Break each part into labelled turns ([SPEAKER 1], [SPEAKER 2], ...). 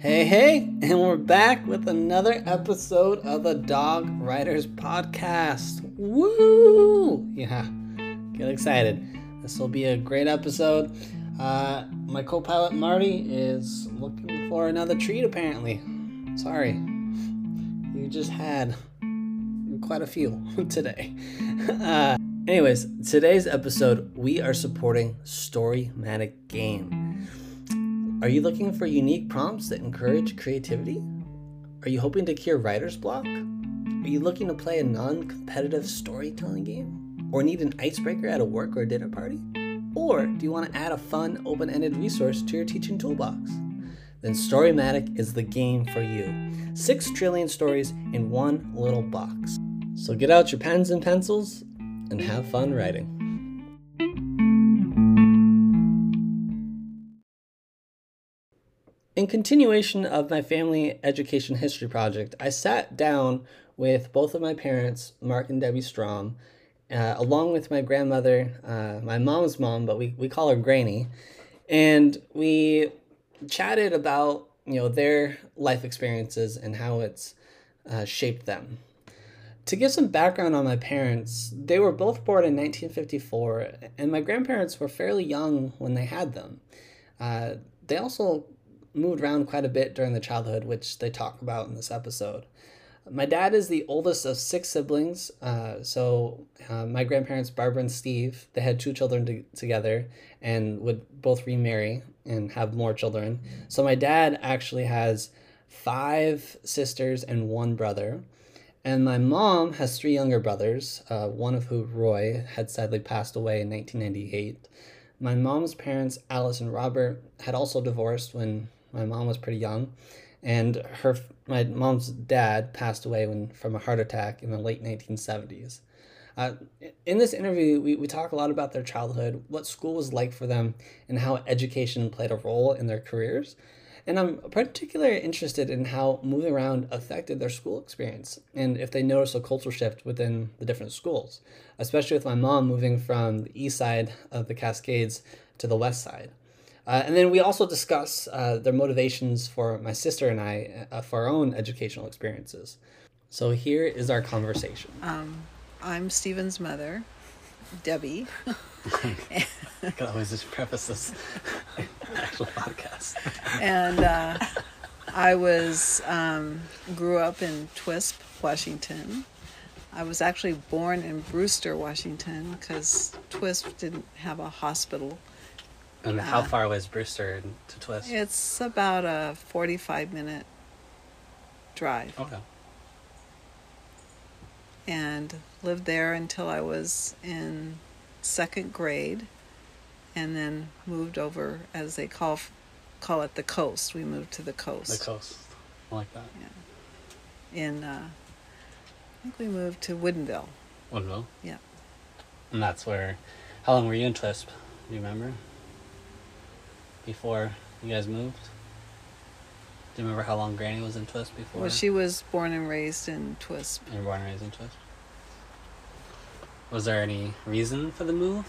[SPEAKER 1] Hey, hey, and we're back with another episode of the Dog Writers Podcast. Woo! Yeah, get excited. This will be a great episode. Uh, my co pilot Marty is looking for another treat, apparently. Sorry. You just had quite a few today. Uh, anyways, today's episode, we are supporting Storymatic Game. Are you looking for unique prompts that encourage creativity? Are you hoping to cure writer's block? Are you looking to play a non competitive storytelling game? Or need an icebreaker at a work or dinner party? Or do you want to add a fun, open ended resource to your teaching toolbox? Then Storymatic is the game for you. Six trillion stories in one little box. So get out your pens and pencils and have fun writing. In continuation of my family education history project, I sat down with both of my parents, Mark and Debbie Strom, uh, along with my grandmother, uh, my mom's mom, but we, we call her Granny, and we chatted about you know their life experiences and how it's uh, shaped them. To give some background on my parents, they were both born in 1954, and my grandparents were fairly young when they had them. Uh, they also moved around quite a bit during the childhood, which they talk about in this episode. My dad is the oldest of six siblings. Uh, so uh, my grandparents, Barbara and Steve, they had two children to- together and would both remarry and have more children. So my dad actually has five sisters and one brother. And my mom has three younger brothers, uh, one of who, Roy, had sadly passed away in 1998. My mom's parents, Alice and Robert, had also divorced when my mom was pretty young, and her my mom's dad passed away when from a heart attack in the late 1970s. Uh, in this interview, we, we talk a lot about their childhood, what school was like for them, and how education played a role in their careers. And I'm particularly interested in how moving around affected their school experience and if they noticed a cultural shift within the different schools, especially with my mom moving from the east side of the Cascades to the west side. Uh, and then we also discuss uh, their motivations for my sister and I uh, for our own educational experiences. So here is our conversation.
[SPEAKER 2] Um, I'm Stephen's mother, Debbie.
[SPEAKER 1] I can always just preface this actual podcast.
[SPEAKER 2] and uh, I was um, grew up in Twisp, Washington. I was actually born in Brewster, Washington, because Twisp didn't have a hospital.
[SPEAKER 1] And how far was Brewster to Twisp?
[SPEAKER 2] It's about a 45 minute drive.
[SPEAKER 1] Okay.
[SPEAKER 2] and lived there until I was in second grade, and then moved over, as they call call it, the coast. We moved to the coast.
[SPEAKER 1] The coast. I like that. Yeah.
[SPEAKER 2] In uh, I think we moved to Woodinville.
[SPEAKER 1] Woodville.
[SPEAKER 2] Yeah,
[SPEAKER 1] And that's where. How long were you in Twisp? Do you remember? Before you guys moved? Do you remember how long Granny was in Twisp before?
[SPEAKER 2] well, she was born and raised in Twisp.
[SPEAKER 1] You were born and raised in Twisp. Was there any reason for the move?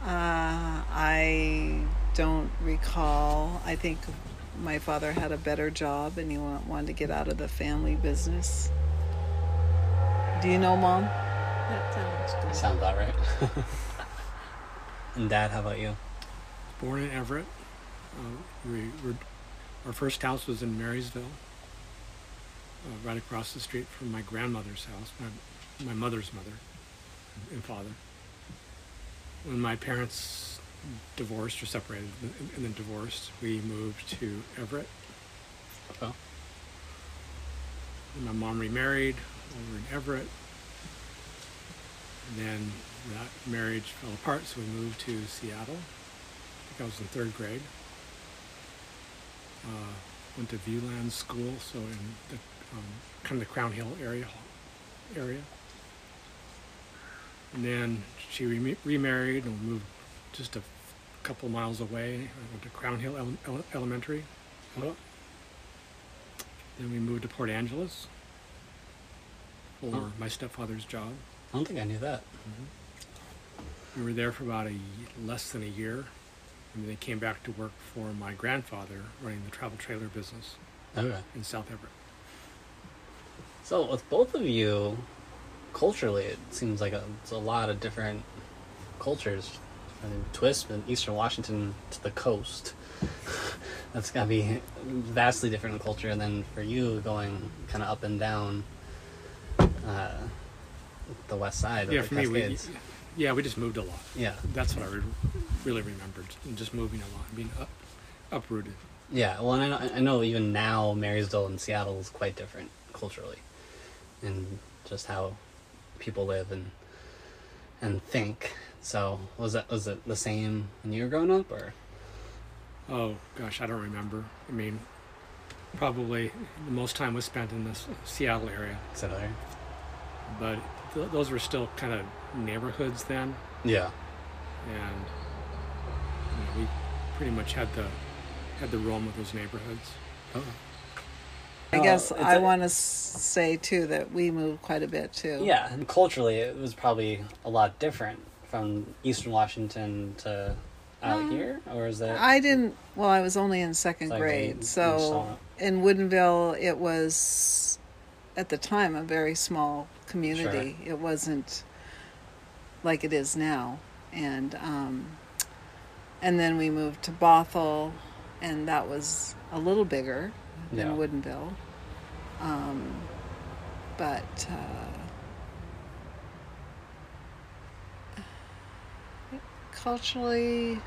[SPEAKER 2] Uh, I don't recall. I think my father had a better job, and he wanted to get out of the family business. Do you know, Mom?
[SPEAKER 3] That sounds good.
[SPEAKER 1] Sounds about right. and Dad, how about you?
[SPEAKER 4] Born in Everett. Uh, we were, our first house was in Marysville, uh, right across the street from my grandmother's house, my, my mother's mother and father. When my parents divorced or separated and, then divorced, we moved to Everett.
[SPEAKER 1] Oh.
[SPEAKER 4] And my mom remarried over in Everett. And then that marriage fell apart, so we moved to Seattle. I was in third grade. Uh, went to Viewland School, so in the um, kind of the Crown Hill area. Area. And then she re- remarried and moved just a couple miles away. I went to Crown Hill Ele- Ele- Elementary.
[SPEAKER 1] Oh.
[SPEAKER 4] Then we moved to Port Angeles for
[SPEAKER 1] Oh.
[SPEAKER 4] my stepfather's job.
[SPEAKER 1] I don't think I knew that.
[SPEAKER 4] We were there for about a less than a year. And they came back to work for my grandfather running the travel trailer business
[SPEAKER 1] Okay.
[SPEAKER 4] in South Everett.
[SPEAKER 1] So with both of you, culturally, it seems like a, it's a lot of different cultures. I mean, Twisp and Eastern Washington to the coast. That's gotta be vastly different in culture. And then for you, going kind of up and down uh, the west side
[SPEAKER 4] yeah,
[SPEAKER 1] of
[SPEAKER 4] for
[SPEAKER 1] the
[SPEAKER 4] me, we,
[SPEAKER 1] Cascades.
[SPEAKER 4] Yeah, we just moved a lot.
[SPEAKER 1] yeah,
[SPEAKER 4] That's what I re- really remembered, just moving a lot, being up, uprooted.
[SPEAKER 1] yeah. Well, and I know, I know even now Marysville and Seattle is quite different culturally, and just how people live and and think. So was that was it the same when you were growing up, or
[SPEAKER 4] Oh gosh, I don't remember. I mean, probably the most time was spent in the Seattle area,
[SPEAKER 1] similar?
[SPEAKER 4] But th- those were still kind of neighborhoods then,
[SPEAKER 1] Yeah.
[SPEAKER 4] and you know, we pretty much had the had the roam of those neighborhoods.
[SPEAKER 1] Oh.
[SPEAKER 2] I
[SPEAKER 1] Oh,
[SPEAKER 2] guess
[SPEAKER 1] it's
[SPEAKER 2] I
[SPEAKER 1] a-
[SPEAKER 2] want to say too that we moved quite a bit too.
[SPEAKER 1] Yeah, and culturally it was probably a lot different from Eastern Washington to out
[SPEAKER 2] Um,
[SPEAKER 1] here, or is that?
[SPEAKER 2] I didn't. Well, I was only in second
[SPEAKER 1] Second
[SPEAKER 2] grade,
[SPEAKER 1] grade,
[SPEAKER 2] so in Woodinville, it was at the time a very small community. It wasn't like it is now, and um, and then we moved to Bothell, and that was a little bigger than
[SPEAKER 1] Yeah.
[SPEAKER 2] Woodinville. Um, but uh, culturally,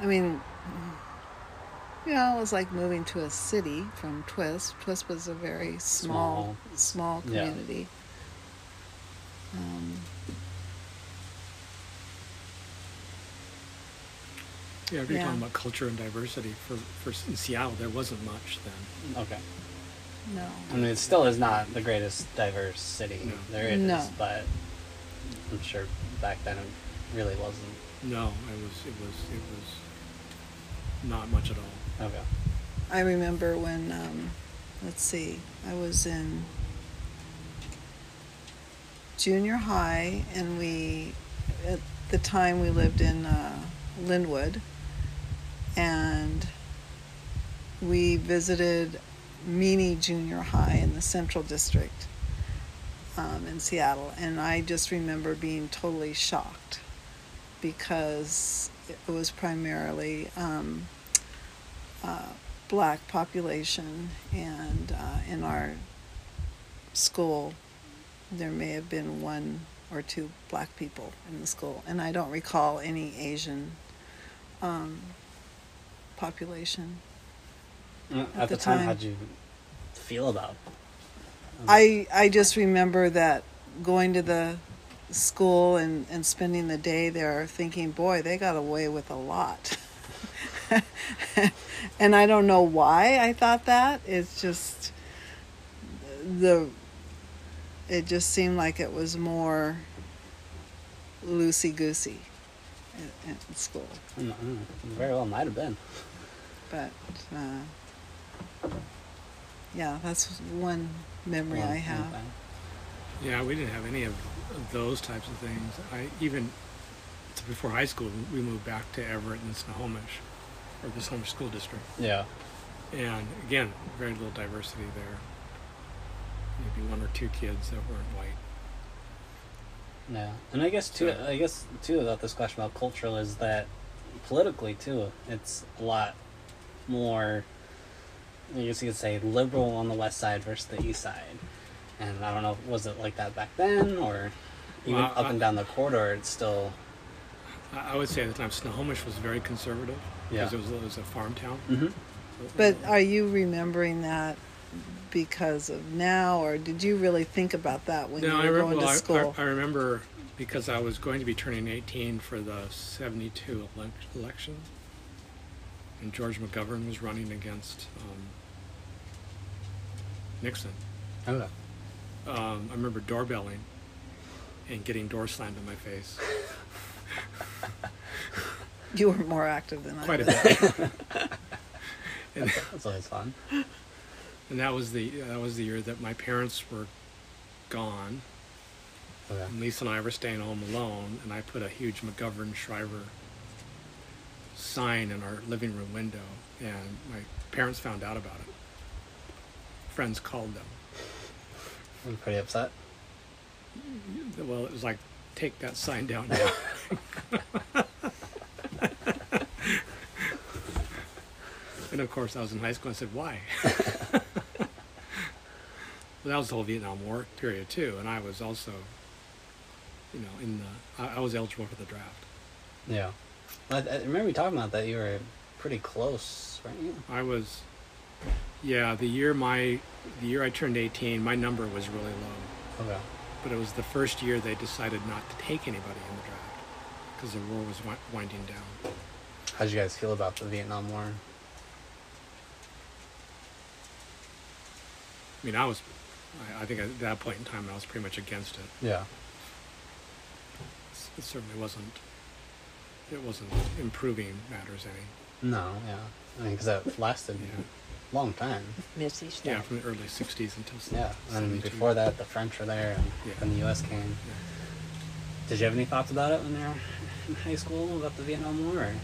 [SPEAKER 2] I mean, you know, it was like moving to a city from Twisp. Twisp was a very small, small,
[SPEAKER 1] Yeah.
[SPEAKER 2] community. Um,
[SPEAKER 4] Yeah, if you're
[SPEAKER 2] Yeah.
[SPEAKER 4] talking about culture and diversity for for S- in Seattle, there wasn't much then.
[SPEAKER 1] okay.
[SPEAKER 2] no.
[SPEAKER 1] I mean, it still is not the greatest diverse city
[SPEAKER 4] No.
[SPEAKER 1] there is,
[SPEAKER 2] No.
[SPEAKER 1] but I'm sure back then it really wasn't.
[SPEAKER 4] No, it was it was it was not much at all.
[SPEAKER 1] Okay.
[SPEAKER 2] I remember when, um, let's see, I was in junior high, and we, at the time, we lived in uh, Lynnwood, and we visited Meany Junior High in the Central District um, in Seattle, and I just remember being totally shocked because it was primarily. Um, uh, black population, and uh, in our school, there may have been one or two black people in the school, and I don't recall any Asian um, population.
[SPEAKER 1] At,
[SPEAKER 2] At
[SPEAKER 1] the,
[SPEAKER 2] the
[SPEAKER 1] time,
[SPEAKER 2] time-
[SPEAKER 1] how'd you feel about?
[SPEAKER 2] I I just remember that going to the school and, and spending the day there thinking, boy, they got away with a lot. and I don't know why I thought that. It's just the it just seemed like it was more loosey goosey in, in school.
[SPEAKER 1] Mm, mm, very well might have been.
[SPEAKER 2] But uh, yeah, that's one memory
[SPEAKER 1] One-
[SPEAKER 2] I have.
[SPEAKER 1] thing.
[SPEAKER 4] Yeah, we didn't have any of those types of things. I even before high school, we moved back to Everett and Snohomish, or this Snohomish School District,
[SPEAKER 1] Yeah.
[SPEAKER 4] and again, very little diversity there. Maybe one or two kids that weren't white.
[SPEAKER 1] Yeah, and I guess too.
[SPEAKER 4] So-
[SPEAKER 1] I guess too about this question about cultural is that politically too, it's a lot more. I guess you could say liberal on the west side versus the east side, and I don't know, was it like that back then, or even
[SPEAKER 4] Well,
[SPEAKER 1] up
[SPEAKER 4] I-
[SPEAKER 1] and down the corridor? It's still
[SPEAKER 4] I, I would say at the time, Snohomish was very conservative because
[SPEAKER 1] Yeah.
[SPEAKER 4] it was, it was a farm town.
[SPEAKER 1] hmm
[SPEAKER 2] But are you remembering that because of now, or did you really think about that when
[SPEAKER 4] No,
[SPEAKER 2] you
[SPEAKER 4] I,
[SPEAKER 2] were going to
[SPEAKER 4] I-
[SPEAKER 2] school?
[SPEAKER 4] I, I remember because I was going to be turning 18 for the 72 elec election, and George McGovern was running against um, Nixon.
[SPEAKER 1] Okay.
[SPEAKER 4] Um, I remember doorbelling and getting door slammed in my face
[SPEAKER 2] you were more active than I
[SPEAKER 4] quite
[SPEAKER 2] I
[SPEAKER 4] a
[SPEAKER 2] was.
[SPEAKER 4] bit. and,
[SPEAKER 1] That's always fun.
[SPEAKER 4] and that was the that was the year that my parents were gone.
[SPEAKER 1] Okay.
[SPEAKER 4] And Lisa and I were staying home alone, and I put a huge McGovern Shriver sign in our living room window, and my parents found out about it. Friends called them.
[SPEAKER 1] I'm pretty upset.
[SPEAKER 4] Well, it was like, take that sign down now. and of course, I was in high school. I said, why? well, that was the whole Vietnam War period too, and I was also, you know, in the I, I was eligible for the draft.
[SPEAKER 1] Yeah. I, I remember you talking about that. You were pretty close, weren't?
[SPEAKER 4] I was, yeah, the year my the year I turned 18, my number was really low,
[SPEAKER 1] Okay.
[SPEAKER 4] but it was the first year they decided not to take anybody in the draft because the war was winding down.
[SPEAKER 1] How'd you guys feel about the Vietnam War?
[SPEAKER 4] I mean, I was, I, I think at that point in time, I was pretty much against it.
[SPEAKER 1] Yeah.
[SPEAKER 4] It certainly wasn't. It wasn't improving matters any.
[SPEAKER 1] No, yeah. I mean, because that lasted
[SPEAKER 4] Yeah.
[SPEAKER 1] a long time.
[SPEAKER 3] Messy stuff.
[SPEAKER 4] Yeah, from the early '60s until s-
[SPEAKER 1] Yeah. And
[SPEAKER 4] 72.
[SPEAKER 1] before that, the French were there, and
[SPEAKER 4] Yeah.
[SPEAKER 1] then the U.S. came.
[SPEAKER 4] Yeah.
[SPEAKER 1] Did you have any thoughts about it when you were in high school about the Vietnam War? Or?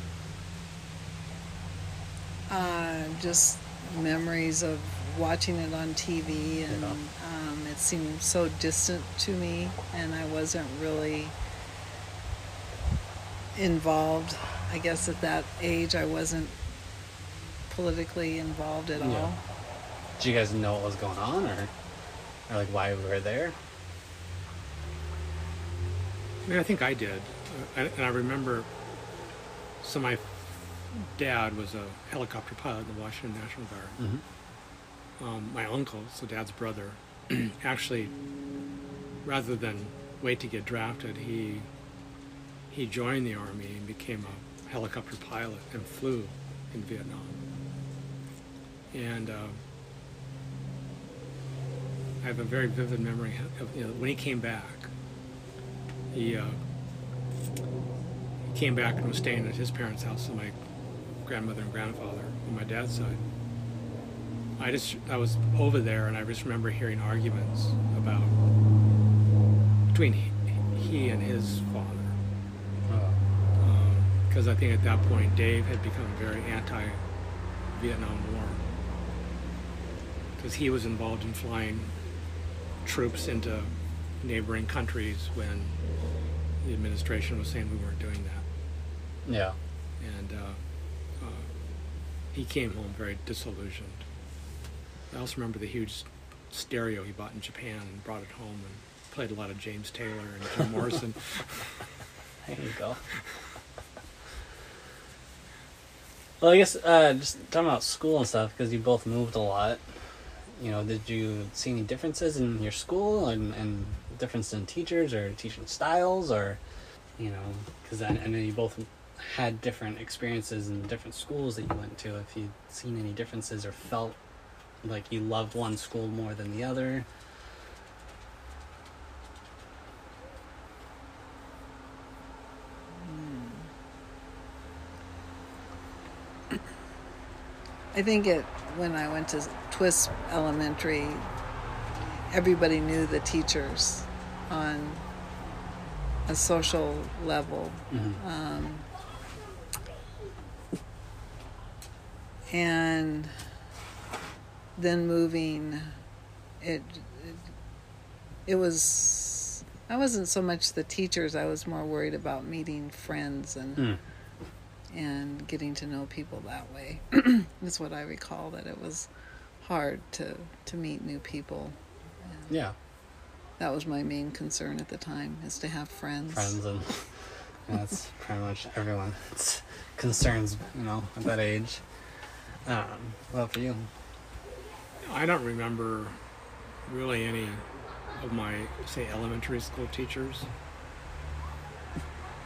[SPEAKER 2] Uh, just memories of watching it on TV, and
[SPEAKER 1] Yeah.
[SPEAKER 2] um, it seemed so distant to me, and I wasn't really involved. I guess at that age, I wasn't politically involved at
[SPEAKER 1] Yeah.
[SPEAKER 2] all.
[SPEAKER 1] Did you guys know what was going on, or, or like why we were there?
[SPEAKER 4] I mean, I think I did, uh, and, and I remember. So my dad was a helicopter pilot in the Washington National Guard.
[SPEAKER 1] Mm-hmm.
[SPEAKER 4] Um, my uncle, so dad's brother, actually, rather than wait to get drafted, he he joined the army and became a helicopter pilot and flew in Vietnam. And uh, I have a very vivid memory of you know, when he came back. He, uh, he came back and was staying at his parents' house, so my grandmother and grandfather on my dad's side. I just I was over there and I just remember hearing arguments about between he, he and his father
[SPEAKER 1] Oh.
[SPEAKER 4] because I think at that point Dave had become very anti-Vietnam War because he was involved in flying troops into neighboring countries when the administration was saying we weren't doing that
[SPEAKER 1] Yeah.
[SPEAKER 4] and uh, uh, he came home very disillusioned. I also remember the huge stereo he bought in Japan and brought it home and played a lot of James Taylor and Jim Morrison.
[SPEAKER 1] There you go. Well, I guess uh, just talking about school and stuff because you both moved a lot. You know, did you see any differences in your school and, and difference in teachers or teaching styles or, you know, because I, I know you both had different experiences in different schools that you went to. If you'd seen any differences or felt like you loved one school more than the other.
[SPEAKER 2] I think it when I went to Twisp Elementary, everybody knew the teachers on a social level.
[SPEAKER 1] Mm-hmm.
[SPEAKER 2] Um, and then moving, it, it it was I wasn't so much the teachers. I was more worried about meeting friends and
[SPEAKER 1] Mm.
[SPEAKER 2] and getting to know people that way. is what I recall. That it was hard to to meet new people. And
[SPEAKER 1] Yeah.
[SPEAKER 2] that was my main concern at the time is to have friends.
[SPEAKER 1] friends and yeah, that's pretty much everyone. It's concerns, you know, at that age. Um, well, for you,
[SPEAKER 4] I don't remember really any of my, say, elementary school teachers.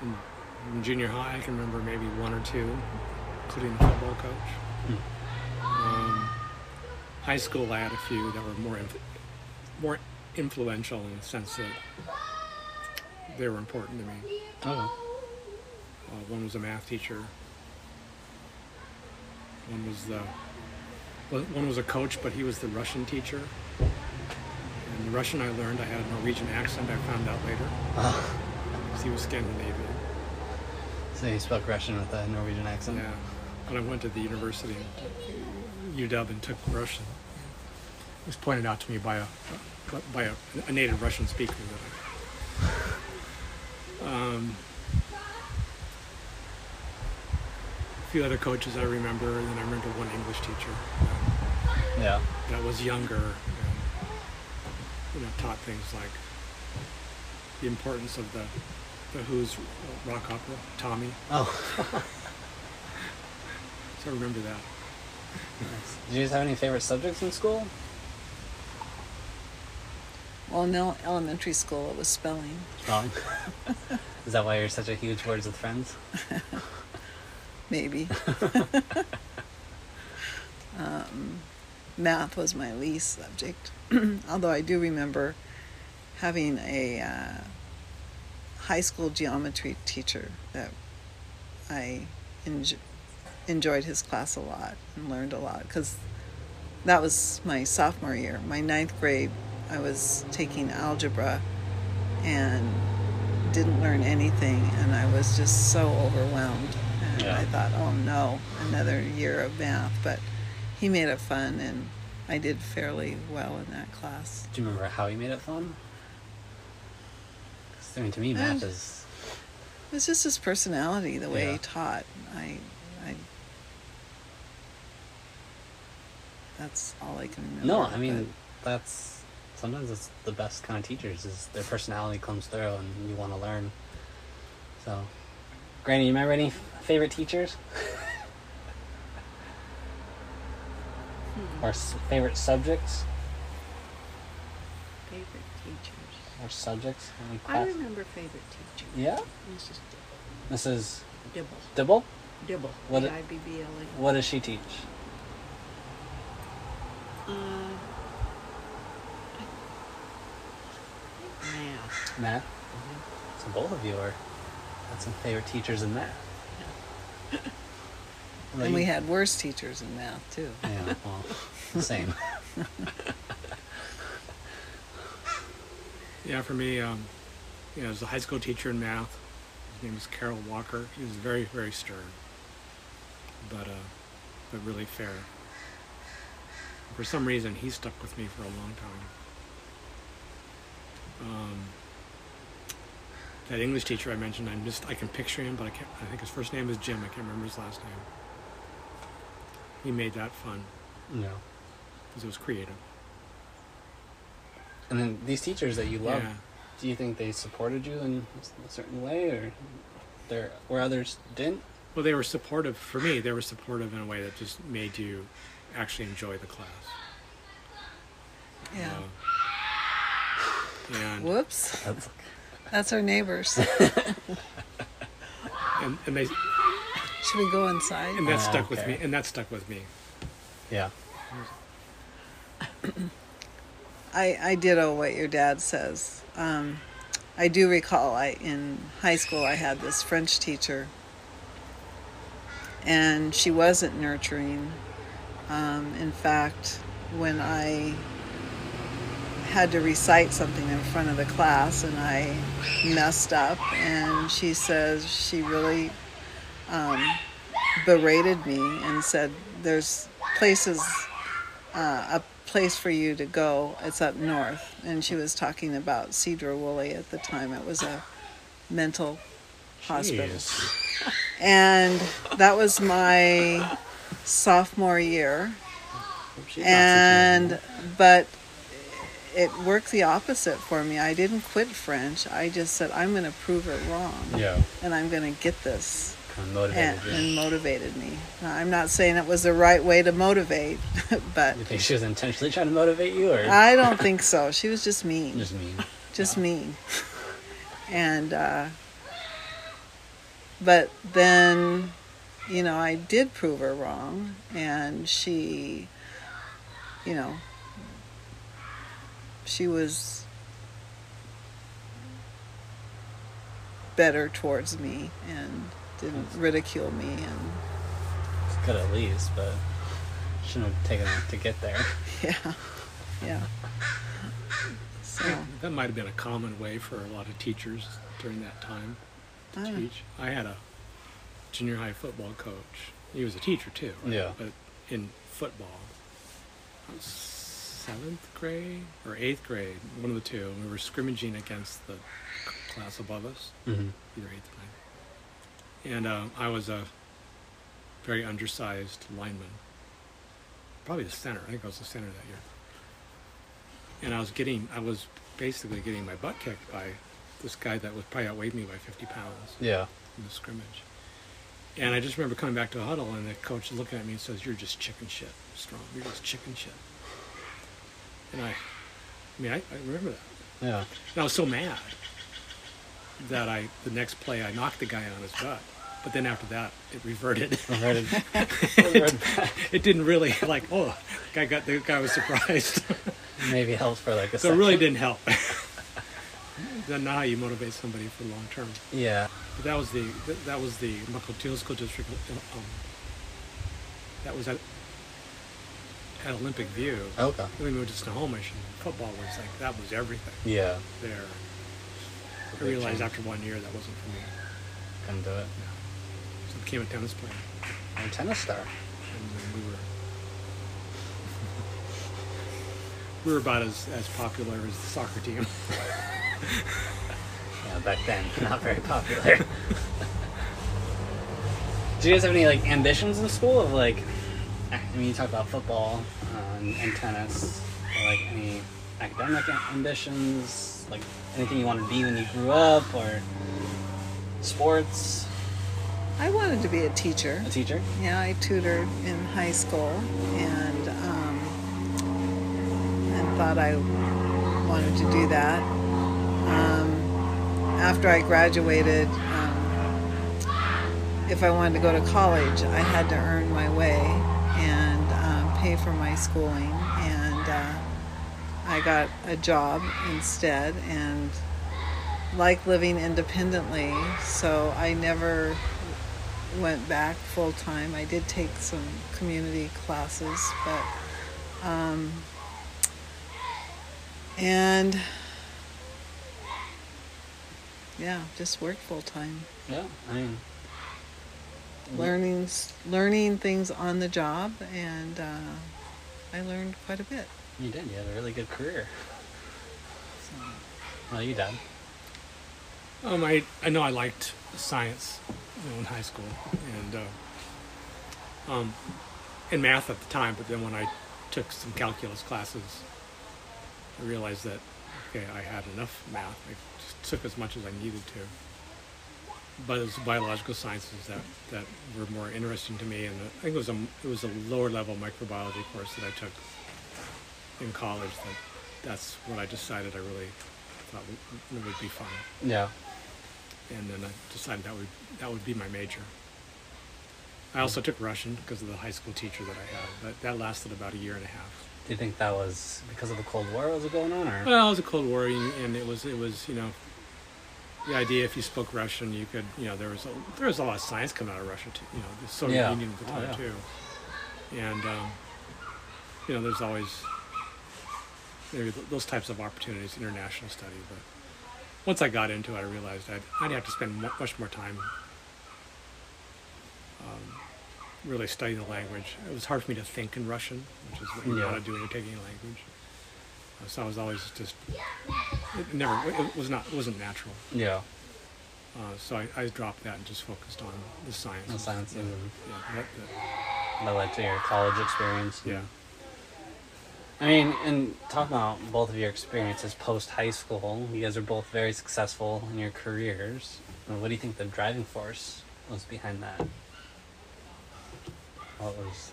[SPEAKER 4] In, in junior high, I can remember maybe one or two, including the football coach. Um, high school, I had a few that were more inf- more influential in the sense that they were important to me.
[SPEAKER 1] oh,
[SPEAKER 4] Uh, one was a math teacher. One was the one was a coach, but he was the Russian teacher. And the Russian I learned, I had a Norwegian accent. I found out later. 'cause he was Scandinavian.
[SPEAKER 1] So he spoke Russian with a Norwegian accent.
[SPEAKER 4] Yeah. When I went to the university, in UW, and took Russian, it was pointed out to me by a by a, a native Russian speaker that I. Um, a few other coaches I remember, and then I remember one English teacher that,
[SPEAKER 1] Yeah.
[SPEAKER 4] that was younger and you know taught things like the importance of the the Who's rock opera, Tommy.
[SPEAKER 1] Oh.
[SPEAKER 4] So I remember that.
[SPEAKER 1] nice. Did you guys have any favorite subjects in school?
[SPEAKER 2] Well, in elementary school, it was spelling.
[SPEAKER 1] Spelling. Is that why you're such a huge Words with Friends?
[SPEAKER 2] maybe. um, math was my least subject, although I do remember having a uh, high school geometry teacher that I enj- enjoyed his class a lot and learned a lot because that was my sophomore year. My ninth grade, I was taking algebra and didn't learn anything, and I was just so overwhelmed. And
[SPEAKER 1] Yeah.
[SPEAKER 2] I thought, oh no, another year of math. But he made it fun, and I did fairly well in that class.
[SPEAKER 1] Do you remember how he made it fun? I mean, to me, math
[SPEAKER 2] Uh,
[SPEAKER 1] is.
[SPEAKER 2] It was just his personality, the way
[SPEAKER 1] Yeah.
[SPEAKER 2] he taught. I, I. That's all I can remember.
[SPEAKER 1] No, I mean that's sometimes it's the best kind of teachers is their personality comes through and you want to learn. So, Granny, you remember any favorite teachers or s- favorite subjects
[SPEAKER 3] Favorite teachers.
[SPEAKER 1] or subjects?
[SPEAKER 3] I remember favorite teacher.
[SPEAKER 1] Yeah,
[SPEAKER 3] Mrs.
[SPEAKER 1] Mrs.
[SPEAKER 3] Dibble.
[SPEAKER 1] Dibble.
[SPEAKER 3] Dibble.
[SPEAKER 1] What
[SPEAKER 3] D-I-B-B-L-E.
[SPEAKER 1] What does she teach?
[SPEAKER 3] Uh, math.
[SPEAKER 1] Math. So both of you are had some favorite teachers in math. What about
[SPEAKER 2] and we had worse teachers in math too.
[SPEAKER 1] Yeah, well, same.
[SPEAKER 4] Yeah, for me, um, you know, as a high school teacher in math, his name was Carol Walker. He was very, very stern, but uh, but really fair. For some reason, he stuck with me for a long time. Um, that English teacher I mentioned, I just I can picture him, but I can't. I think his first name is Jim. I can't remember his last name. He made that fun
[SPEAKER 1] Yeah.
[SPEAKER 4] because it was creative.
[SPEAKER 1] And then these teachers that you love,
[SPEAKER 4] Yeah.
[SPEAKER 1] do you think they supported you in a certain way, or there where others didn't?
[SPEAKER 4] Well, they were supportive for me. They were supportive in a way that just made you actually enjoy the class.
[SPEAKER 2] Yeah.
[SPEAKER 4] Uh, and,
[SPEAKER 2] Whoops.
[SPEAKER 1] That's
[SPEAKER 2] That's our neighbors.
[SPEAKER 4] and and they
[SPEAKER 2] Should we go inside?
[SPEAKER 4] and that
[SPEAKER 1] Ah,
[SPEAKER 4] stuck with
[SPEAKER 1] okay.
[SPEAKER 4] me. And that stuck with me.
[SPEAKER 1] yeah.
[SPEAKER 2] I, I ditto what your dad says. Um, I do recall I in high school I had this French teacher, and she wasn't nurturing. Um, in fact, when I had to recite something in front of the class and I messed up, and she says she really um, berated me and said, "There's places." uh, a place for you to go. It's up north. And she was talking about Sedro-Woolley at the time. It was a mental hospital.
[SPEAKER 4] Jeez.
[SPEAKER 2] And that was my sophomore year. And, but it worked the opposite for me. I didn't quit French. I just said, I'm going to prove her wrong.
[SPEAKER 1] Yeah.
[SPEAKER 2] And I'm going to get this.
[SPEAKER 1] Kind of motivated
[SPEAKER 2] And, and motivated me. Now, I'm not saying it was the right way to motivate, but
[SPEAKER 1] you think she was intentionally trying to motivate you, or
[SPEAKER 2] I don't think so. She was just mean.
[SPEAKER 1] just mean?
[SPEAKER 2] just
[SPEAKER 1] Yeah.
[SPEAKER 2] mean. And uh, but then, you know, I did prove her wrong, and she, you know, she was better towards me and didn't ridicule me and
[SPEAKER 1] It's good at least, but shouldn't have taken it to get there.
[SPEAKER 2] yeah, yeah. So
[SPEAKER 4] That might have been a common way for a lot of teachers during that time to oh,
[SPEAKER 2] I don't-
[SPEAKER 4] teach. I had a junior high football coach. He was a teacher too. right?
[SPEAKER 1] Yeah.
[SPEAKER 4] But in football, I was seventh grade or eighth grade, one of the two. We were scrimmaging against the class above us,
[SPEAKER 1] Mm-hmm.
[SPEAKER 4] either eighth or ninth. And uh, I was a very undersized lineman, probably the center. I think I was the center that year. And I was getting, I was basically getting my butt kicked by this guy that was probably outweighed me by 50 pounds
[SPEAKER 1] Yeah.
[SPEAKER 4] in the scrimmage. And I just remember coming back to a huddle, and the coach looking at me and says, "You're just chicken shit, Strom. You're just chicken shit." And I, I mean, I, I remember that.
[SPEAKER 1] Yeah.
[SPEAKER 4] And I was so mad that I, the next play, I knocked the guy on his butt. But then after that, it reverted.
[SPEAKER 1] Reverted. Back.
[SPEAKER 4] it didn't really like. Oh, guy got the guy was surprised.
[SPEAKER 1] Maybe helps for like a
[SPEAKER 4] so it really didn't help. That's not how you motivate somebody for long term.
[SPEAKER 1] Yeah.
[SPEAKER 4] But that was the that, was the School District. Um, that was at at Olympic View.
[SPEAKER 1] Okay.
[SPEAKER 4] We moved to Snohomish, and football was like that was everything
[SPEAKER 1] Yeah.
[SPEAKER 4] there. I realized after one year that wasn't for me.
[SPEAKER 1] Couldn't do it.
[SPEAKER 4] So I became a tennis player,
[SPEAKER 1] I'm a tennis star.
[SPEAKER 4] and then we were we were about as, as popular as the soccer team.
[SPEAKER 1] Yeah, back then, not very popular. Do you guys have any like ambitions in school of like? I mean, you talk about football uh, and, tennis. Or, like any academic ambitions, like anything you wanted to be when you grew up, or sports?
[SPEAKER 2] I wanted to be a teacher.
[SPEAKER 1] A teacher?
[SPEAKER 2] Yeah, I tutored in high school and um, and thought I wanted to do that. Um, after I graduated, um, if I wanted to go to college, I had to earn my way um, pay for my schooling. And uh, I got a job instead and like living independently, so I never went back full time. I did take some community classes, but um, and yeah, just worked full time,
[SPEAKER 1] Yeah, I mean,
[SPEAKER 2] learning learning things on the job, and uh, I learned quite a bit.
[SPEAKER 1] you did. You had a really good career.
[SPEAKER 2] So.
[SPEAKER 1] Well, you did.
[SPEAKER 4] Um, I I know I liked science, you know, in high school, and uh, um, in math at the time. But then when I took some calculus classes, I realized that okay, I had enough math. I just took as much as I needed to. But it was biological sciences that, that were more interesting to me, and I think it was a it was a lower level microbiology course that I took in college. That that's what I decided I really thought would, would be fun
[SPEAKER 1] Yeah.
[SPEAKER 4] and then I decided that would that would be my major. I also took Russian because of the high school teacher that I had, but that lasted about a year and a half.
[SPEAKER 1] Do you think that was because of the Cold War was it going on, or?
[SPEAKER 4] Well, it was a Cold War, and and it was it was you know the idea if you spoke Russian, you could you know there was a, there was a lot of science coming out of Russia too. You know, the Soviet
[SPEAKER 1] Yeah.
[SPEAKER 4] Union at the
[SPEAKER 1] Oh,
[SPEAKER 4] time
[SPEAKER 1] yeah.
[SPEAKER 4] too, and um, you know there's always those types of opportunities, international study. But once I got into it, I realized I'd, I'd have to spend mu much more time um, really studying the language. It was hard for me to think in Russian, which is what you
[SPEAKER 1] Yeah.
[SPEAKER 4] want to do when you're taking a language. So I was always just it never it was not it wasn't natural.
[SPEAKER 1] Yeah.
[SPEAKER 4] Uh, so I, I dropped that and just focused on the science.
[SPEAKER 1] The sciences
[SPEAKER 4] Yeah,
[SPEAKER 1] and-
[SPEAKER 4] yeah, that, that,
[SPEAKER 1] led to your college experience.
[SPEAKER 4] yeah.
[SPEAKER 1] I mean, and talking about both of your experiences post high school, you guys are both very successful in your careers. What do you think the driving force was behind that? What was?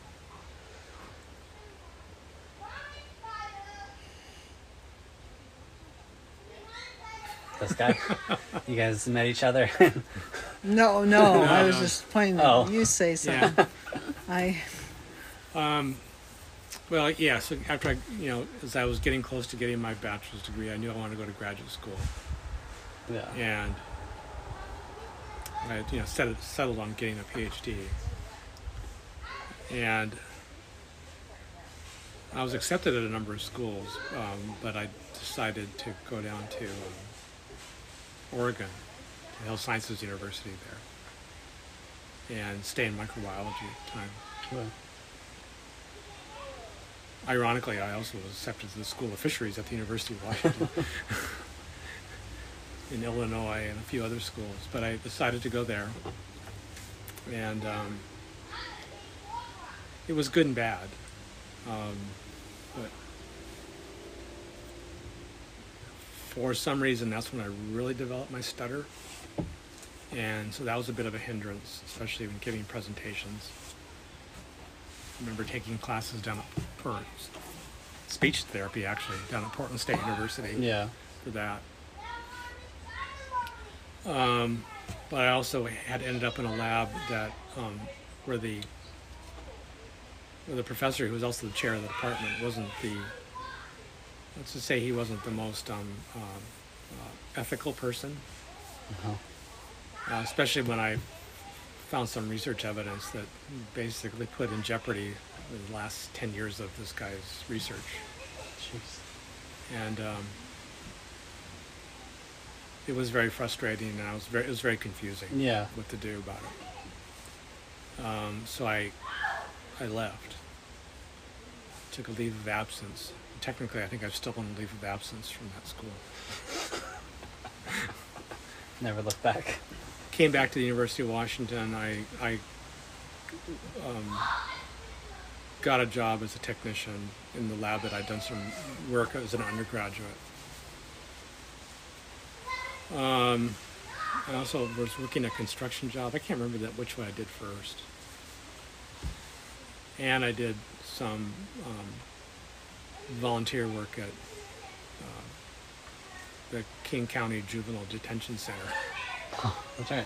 [SPEAKER 1] This guy? you guys met each other?
[SPEAKER 2] No, no, I was
[SPEAKER 4] no.
[SPEAKER 2] just playing.
[SPEAKER 1] Oh.
[SPEAKER 2] You say something.
[SPEAKER 4] Yeah.
[SPEAKER 2] I
[SPEAKER 4] Um, well, yeah. So after I, you know, as I was getting close to getting my bachelor's degree, I knew I wanted to go to graduate school,
[SPEAKER 1] yeah.
[SPEAKER 4] and I, you know, settled settled on getting a PhD. And I was accepted at a number of schools, um, but I decided to go down to um, Oregon, to Health Sciences University there, and stay in microbiology at the time. Ironically, I also was accepted to the School of Fisheries at the University of Washington in Illinois and a few other schools, but I decided to go there. And um, it was good and bad. Um, for some reason, that's when I really developed my stutter. And so that was a bit of a hindrance, especially when giving presentations. I remember taking classes down at Portland, speech therapy actually, down at Portland State University
[SPEAKER 1] yeah.
[SPEAKER 4] for that. Um, but I also had ended up in a lab that um, where the where the professor, who was also the chair of the department, wasn't the let's just say he wasn't the most um, um, uh, ethical person,
[SPEAKER 1] Uh-huh.
[SPEAKER 4] uh, especially when I found some research evidence that basically put in jeopardy the last ten years of this guy's research
[SPEAKER 1] Jeez.
[SPEAKER 4] and um, it was very frustrating and I was very it was very confusing
[SPEAKER 1] Yeah.
[SPEAKER 4] what to do about it. Um, so I I left, took a leave of absence. Technically, I think I'm still on leave of absence from that school.
[SPEAKER 1] Never look back.
[SPEAKER 4] Came back to the University of Washington. I I um, got a job as a technician in the lab that I'd done some work as an undergraduate. Um, I also was working a construction job. I can't remember that which one I did first. And I did some um, volunteer work at uh, the King County Juvenile Detention Center.
[SPEAKER 1] That's right.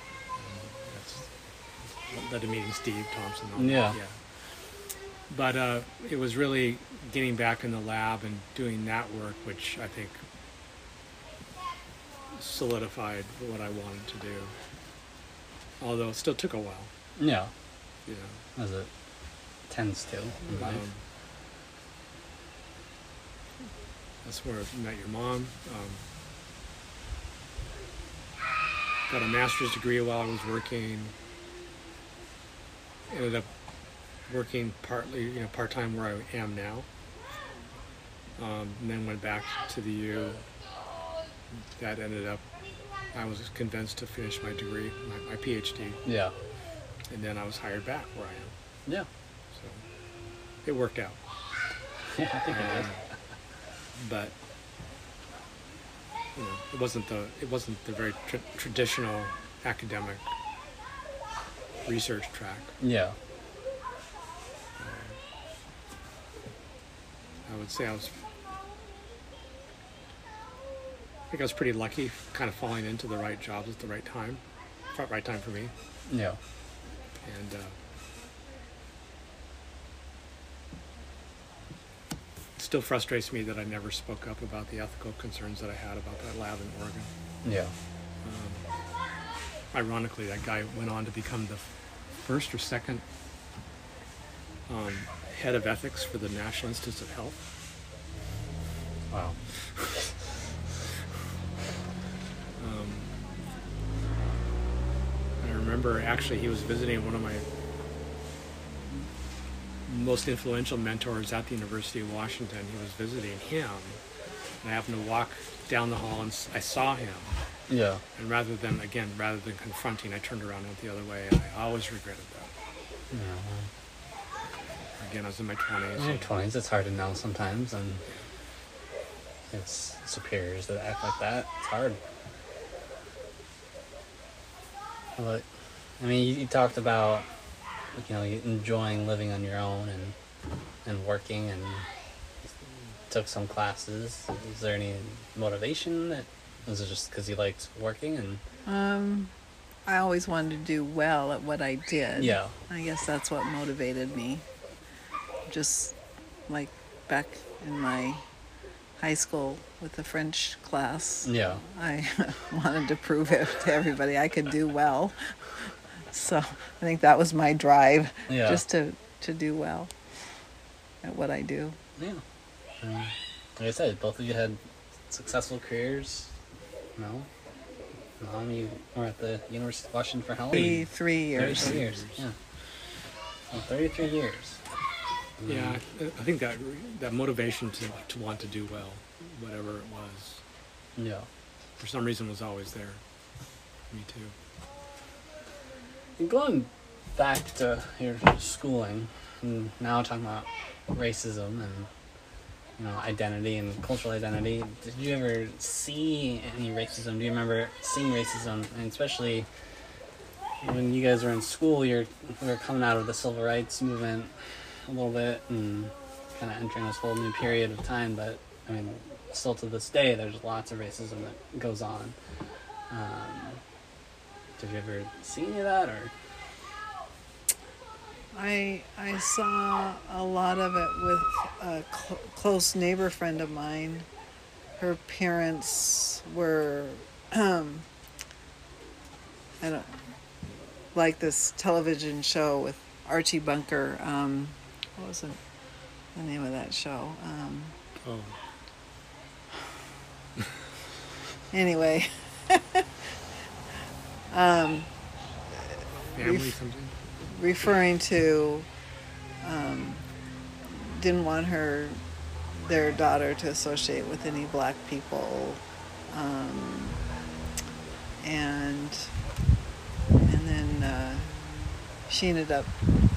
[SPEAKER 4] That's led to meeting Steve Thompson. all that,
[SPEAKER 1] Yeah.
[SPEAKER 4] But uh, it was really getting back in the lab and doing that work, which I think solidified what I wanted to do. Although it still took a while,
[SPEAKER 1] Yeah.
[SPEAKER 4] know.
[SPEAKER 1] As it tends to.
[SPEAKER 4] Um, that's where I met your mom. Um, got a master's degree while I was working. Ended up working partly, you know, part time where I am now. Um, and then went back to the U. That ended up, I was convinced to finish my degree, my, my PhD,
[SPEAKER 1] yeah.
[SPEAKER 4] and then I was hired back where I am.
[SPEAKER 1] Yeah.
[SPEAKER 4] So it worked out.
[SPEAKER 1] Yeah, I think it
[SPEAKER 4] Um. But you know, it wasn't the it wasn't the very tr- traditional academic research track.
[SPEAKER 1] Yeah.
[SPEAKER 4] I would say I was. I think I was pretty lucky, kind of falling into the right jobs at the right time, right time for me,
[SPEAKER 1] Yeah.
[SPEAKER 4] and uh, still frustrates me that I never spoke up about the ethical concerns that I had about that lab in Oregon.
[SPEAKER 1] Yeah.
[SPEAKER 4] Um, ironically, that guy went on to become the first or second um, head of ethics for the National Institutes of Health.
[SPEAKER 1] Wow.
[SPEAKER 4] Um, I remember actually he was visiting one of my most influential mentors at the University of Washington. He was visiting him, and I happened to walk down the hall and I saw him.
[SPEAKER 1] Yeah.
[SPEAKER 4] And rather than again, rather than confronting, I turned around and went the other way, and I always regretted that.
[SPEAKER 1] Yeah.
[SPEAKER 4] Again, I was in my twenties.
[SPEAKER 1] In your twenties, it's hard to know sometimes, and it's superiors that act like that. It's hard. But I mean, you, you talked about you know you enjoying living on your own and and working and took some classes. Is there any motivation that was it just because you liked working and
[SPEAKER 2] Um, I always wanted to do well at what I did.
[SPEAKER 1] yeah
[SPEAKER 2] I guess that's what motivated me. Just like back in my high school with the French class,
[SPEAKER 1] yeah
[SPEAKER 2] I wanted to prove it to everybody I could do well. So I think that was my drive,
[SPEAKER 1] Yeah.
[SPEAKER 2] just to, to do well at what I do.
[SPEAKER 1] yeah. And like I said, both of you had successful careers. No. Um, you were at the University of Washington for how long?
[SPEAKER 2] Three, three years.
[SPEAKER 1] 33 years. Yeah. Well, 33 years.
[SPEAKER 4] Yeah, I, I think that that motivation to, to want to do well, whatever it was,
[SPEAKER 1] Yeah.
[SPEAKER 4] for some reason was always there. For me too.
[SPEAKER 1] Going back to your schooling, and now talking about racism and you know identity and cultural identity, did you ever see any racism? Do you remember seeing racism, and especially when you guys were in school? You're we were coming out of the civil rights movement a little bit and kind of entering this whole new period of time. But I mean, still to this day, there's lots of racism that goes on. Um, did you ever seen any of that, or?
[SPEAKER 2] I I saw a lot of it with a cl- close neighbor friend of mine. Her parents were, um, I don't like this television show with Archie Bunker. Um, what was the, the name of that show? Um,
[SPEAKER 4] Oh,
[SPEAKER 2] anyway, um,
[SPEAKER 4] family
[SPEAKER 2] Ref-
[SPEAKER 4] something.
[SPEAKER 2] referring to um, didn't want her their daughter to associate with any black people um, and and then uh, she ended up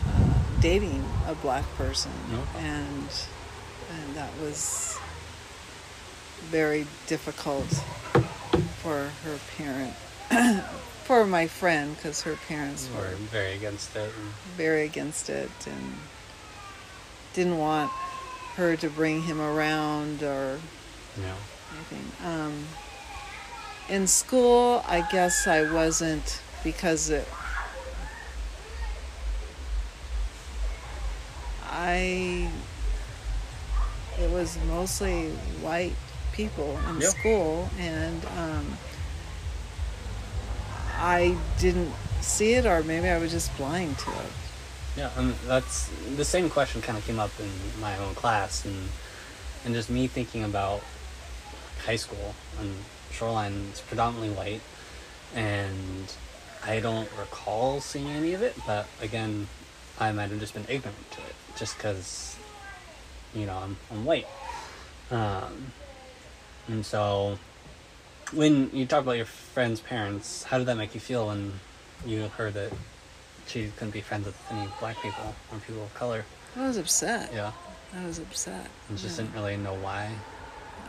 [SPEAKER 2] uh, dating a black person
[SPEAKER 1] Okay.
[SPEAKER 2] and and that was very difficult for her parent for my friend because her parents
[SPEAKER 1] were
[SPEAKER 2] were
[SPEAKER 1] very against it. And,
[SPEAKER 2] very against it and didn't want her to bring him around or
[SPEAKER 1] know,
[SPEAKER 2] anything. Um, in school, I guess I wasn't because it. I. It was mostly white people in
[SPEAKER 1] Yeah.
[SPEAKER 2] school, and um, I didn't see it, or maybe I was just blind to it.
[SPEAKER 1] yeah, and that's the same question kind of came up in my own class, and and just me thinking about high school and Shoreline is predominantly white, and I don't recall seeing any of it, but again, I might have just been ignorant to it, just because, you know, I'm I'm white, um, and so when you talk about your friend's parents, how did that make you feel when you heard that she couldn't be friends with any black people or people of color?
[SPEAKER 2] I was upset.
[SPEAKER 1] Yeah,
[SPEAKER 2] I was upset.
[SPEAKER 1] and just
[SPEAKER 2] yeah.
[SPEAKER 1] didn't really know why.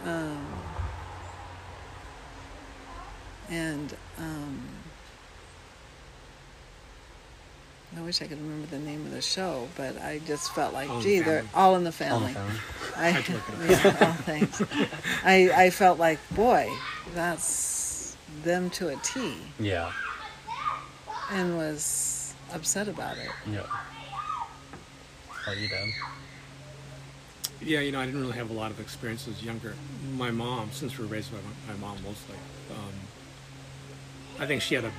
[SPEAKER 2] Um, and um, I wish I could remember the name of the show, but I just felt like,
[SPEAKER 4] All in the
[SPEAKER 2] gee, they're all in the
[SPEAKER 1] All
[SPEAKER 2] family.
[SPEAKER 1] the family.
[SPEAKER 2] I,
[SPEAKER 4] Had to look it
[SPEAKER 2] yeah, oh, thanks. I, I felt like, boy, that's them to a T,
[SPEAKER 1] Yeah,
[SPEAKER 2] and was upset about it.
[SPEAKER 1] yeah. What you did?
[SPEAKER 4] Yeah, you know, I didn't really have a lot of experience as younger. My mom, since we were raised by my, my mom mostly, um, I think she had a,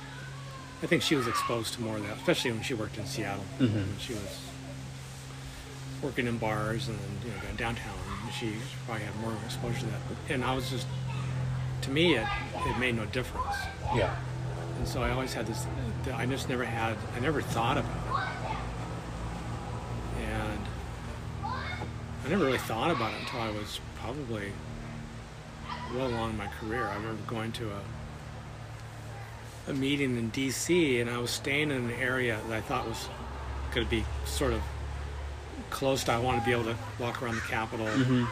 [SPEAKER 4] I think she was exposed to more of that, especially when she worked in Seattle.
[SPEAKER 1] Mhm.
[SPEAKER 4] When she was working in bars and you know downtown. She probably had more exposure to that. And I was just, to me, it it made no difference.
[SPEAKER 1] Yeah.
[SPEAKER 4] And so I always had this, I just never had, I never thought about it. And I never really thought about it until I was probably well along in my career. I remember going to a, a meeting in DC and I was staying in an area that I thought was going to be sort of close to, I wanted to be able to walk around the Capitol.
[SPEAKER 1] Mm-hmm.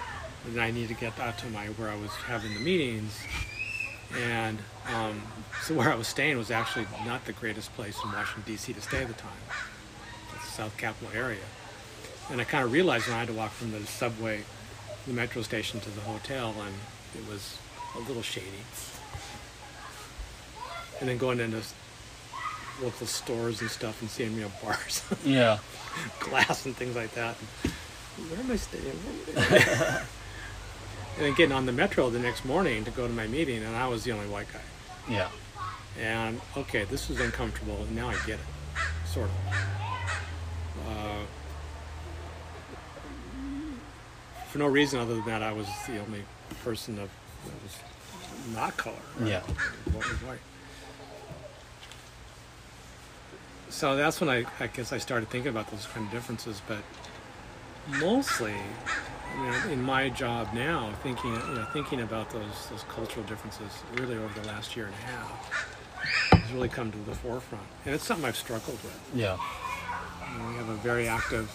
[SPEAKER 4] And I needed to get out to my, where I was having the meetings. And um, so where I was staying was actually not the greatest place in Washington D.C. to stay at the time. It's the South Capitol area, and I kind of realized when I had to walk from the subway, the metro station to the hotel, and it was a little shady. And then going into local stores and stuff and seeing you know bars,
[SPEAKER 1] Yeah.
[SPEAKER 4] glass and things like that. Where am I staying? Where am I- and then getting on the metro the next morning to go to my meeting, and I was the only white guy.
[SPEAKER 1] Yeah.
[SPEAKER 4] And okay, this was uncomfortable. and Now I get it, sort of. Uh, for no reason other than that, I was the only person of that was not color. right?
[SPEAKER 1] Yeah.
[SPEAKER 4] What was white? So that's when I, I guess I started thinking about those kind of differences. But mostly, you know, in my job now, thinking you know thinking about those those cultural differences really over the last year and a half has really come to the forefront, and it's something I've struggled with.
[SPEAKER 1] Yeah.
[SPEAKER 4] We have a very active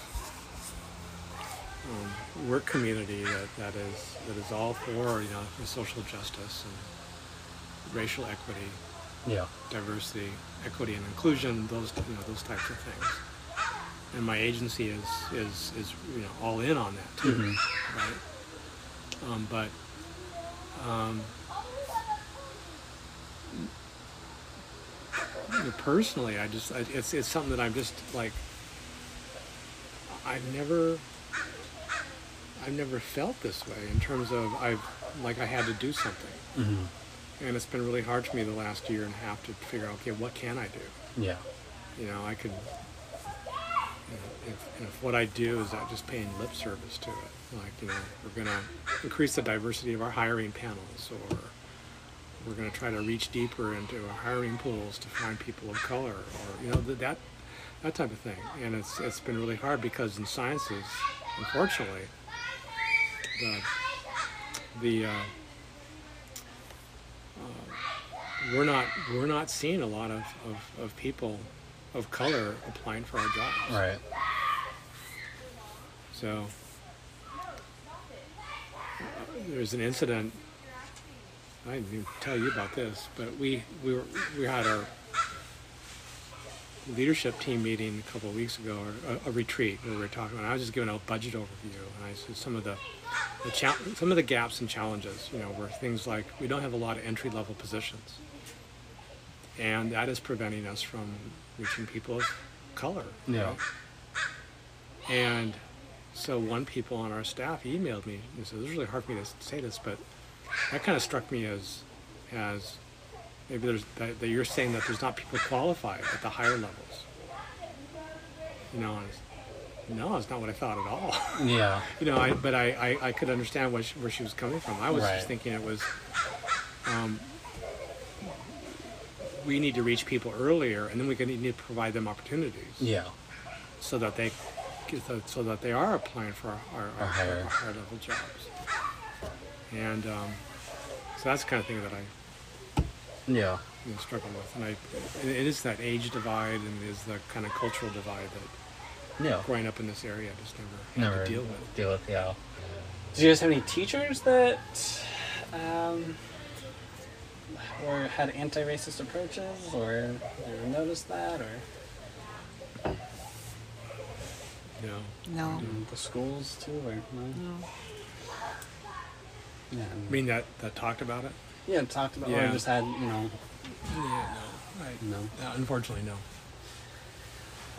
[SPEAKER 4] um, work community that, that is that is all for you know social justice and racial equity,
[SPEAKER 1] Yeah.
[SPEAKER 4] diversity, equity, and inclusion. Those you know those types of things. And my agency is is is you know all in on that too,
[SPEAKER 1] Mhm.
[SPEAKER 4] right? Um, but um, you know, personally, I just I, it's it's something that I'm just like I've never I've never felt this way in terms of I've like I had to do something,
[SPEAKER 1] Mm-hmm.
[SPEAKER 4] And it's been really hard for me the last year and a half to figure out okay what can I do
[SPEAKER 1] Yeah.
[SPEAKER 4] you know, I could. You know, if, if what I do is not just paying lip service to it, like you know, we're going to increase the diversity of our hiring panels, or we're going to try to reach deeper into our hiring pools to find people of color, or you know, th- that that type of thing. And it's it's been really hard because in sciences, unfortunately, the the uh, uh, we're not we're not seeing a lot of, of, of people of color applying for our jobs.
[SPEAKER 1] Right.
[SPEAKER 4] So there's an incident. I didn't even tell you about this, but we we were we had our leadership team meeting a couple of weeks ago, or a, a retreat where we were talking. And I was just giving a budget overview, and I said some of the the cha- some of the gaps and challenges. You know, were things like we don't have a lot of entry level positions, and that is preventing us from reaching people of color.
[SPEAKER 1] Yeah.
[SPEAKER 4] right? And so one people on our staff emailed me and said, "This is really hard for me to say this, but that kind of struck me as, as maybe there's that, that you're saying that there's not people qualified at the higher levels." You know, and no, it's not what I thought at all.
[SPEAKER 1] Yeah.
[SPEAKER 4] you know, I, but I, I, I could understand what she, where she was coming from. I was
[SPEAKER 1] Right.
[SPEAKER 4] just thinking it was, um, we need to reach people earlier, and then we can need to provide them opportunities
[SPEAKER 1] Yeah.
[SPEAKER 4] so that they so that they are applying for our, our, our,
[SPEAKER 1] Our higher-
[SPEAKER 4] higher level jobs. And um, so that's the kind of thing that I
[SPEAKER 1] Yeah.
[SPEAKER 4] you know, struggle with. And I, it is that age divide and is the kind of cultural divide that
[SPEAKER 1] Yeah.
[SPEAKER 4] growing up in this area I just never had
[SPEAKER 1] Never
[SPEAKER 4] to deal with.
[SPEAKER 1] Deal with. Yeah. Do you guys have any teachers that um, or had anti-racist approaches, or ever noticed that, or
[SPEAKER 4] You know,
[SPEAKER 2] No,
[SPEAKER 1] in the schools too, or no?
[SPEAKER 2] no.
[SPEAKER 1] Yeah.
[SPEAKER 4] I mean that that talked about it.
[SPEAKER 1] yeah, talked about, or
[SPEAKER 4] Yeah.
[SPEAKER 1] just had you know,
[SPEAKER 4] Yeah, no, I,
[SPEAKER 1] no.
[SPEAKER 4] uh, unfortunately, no.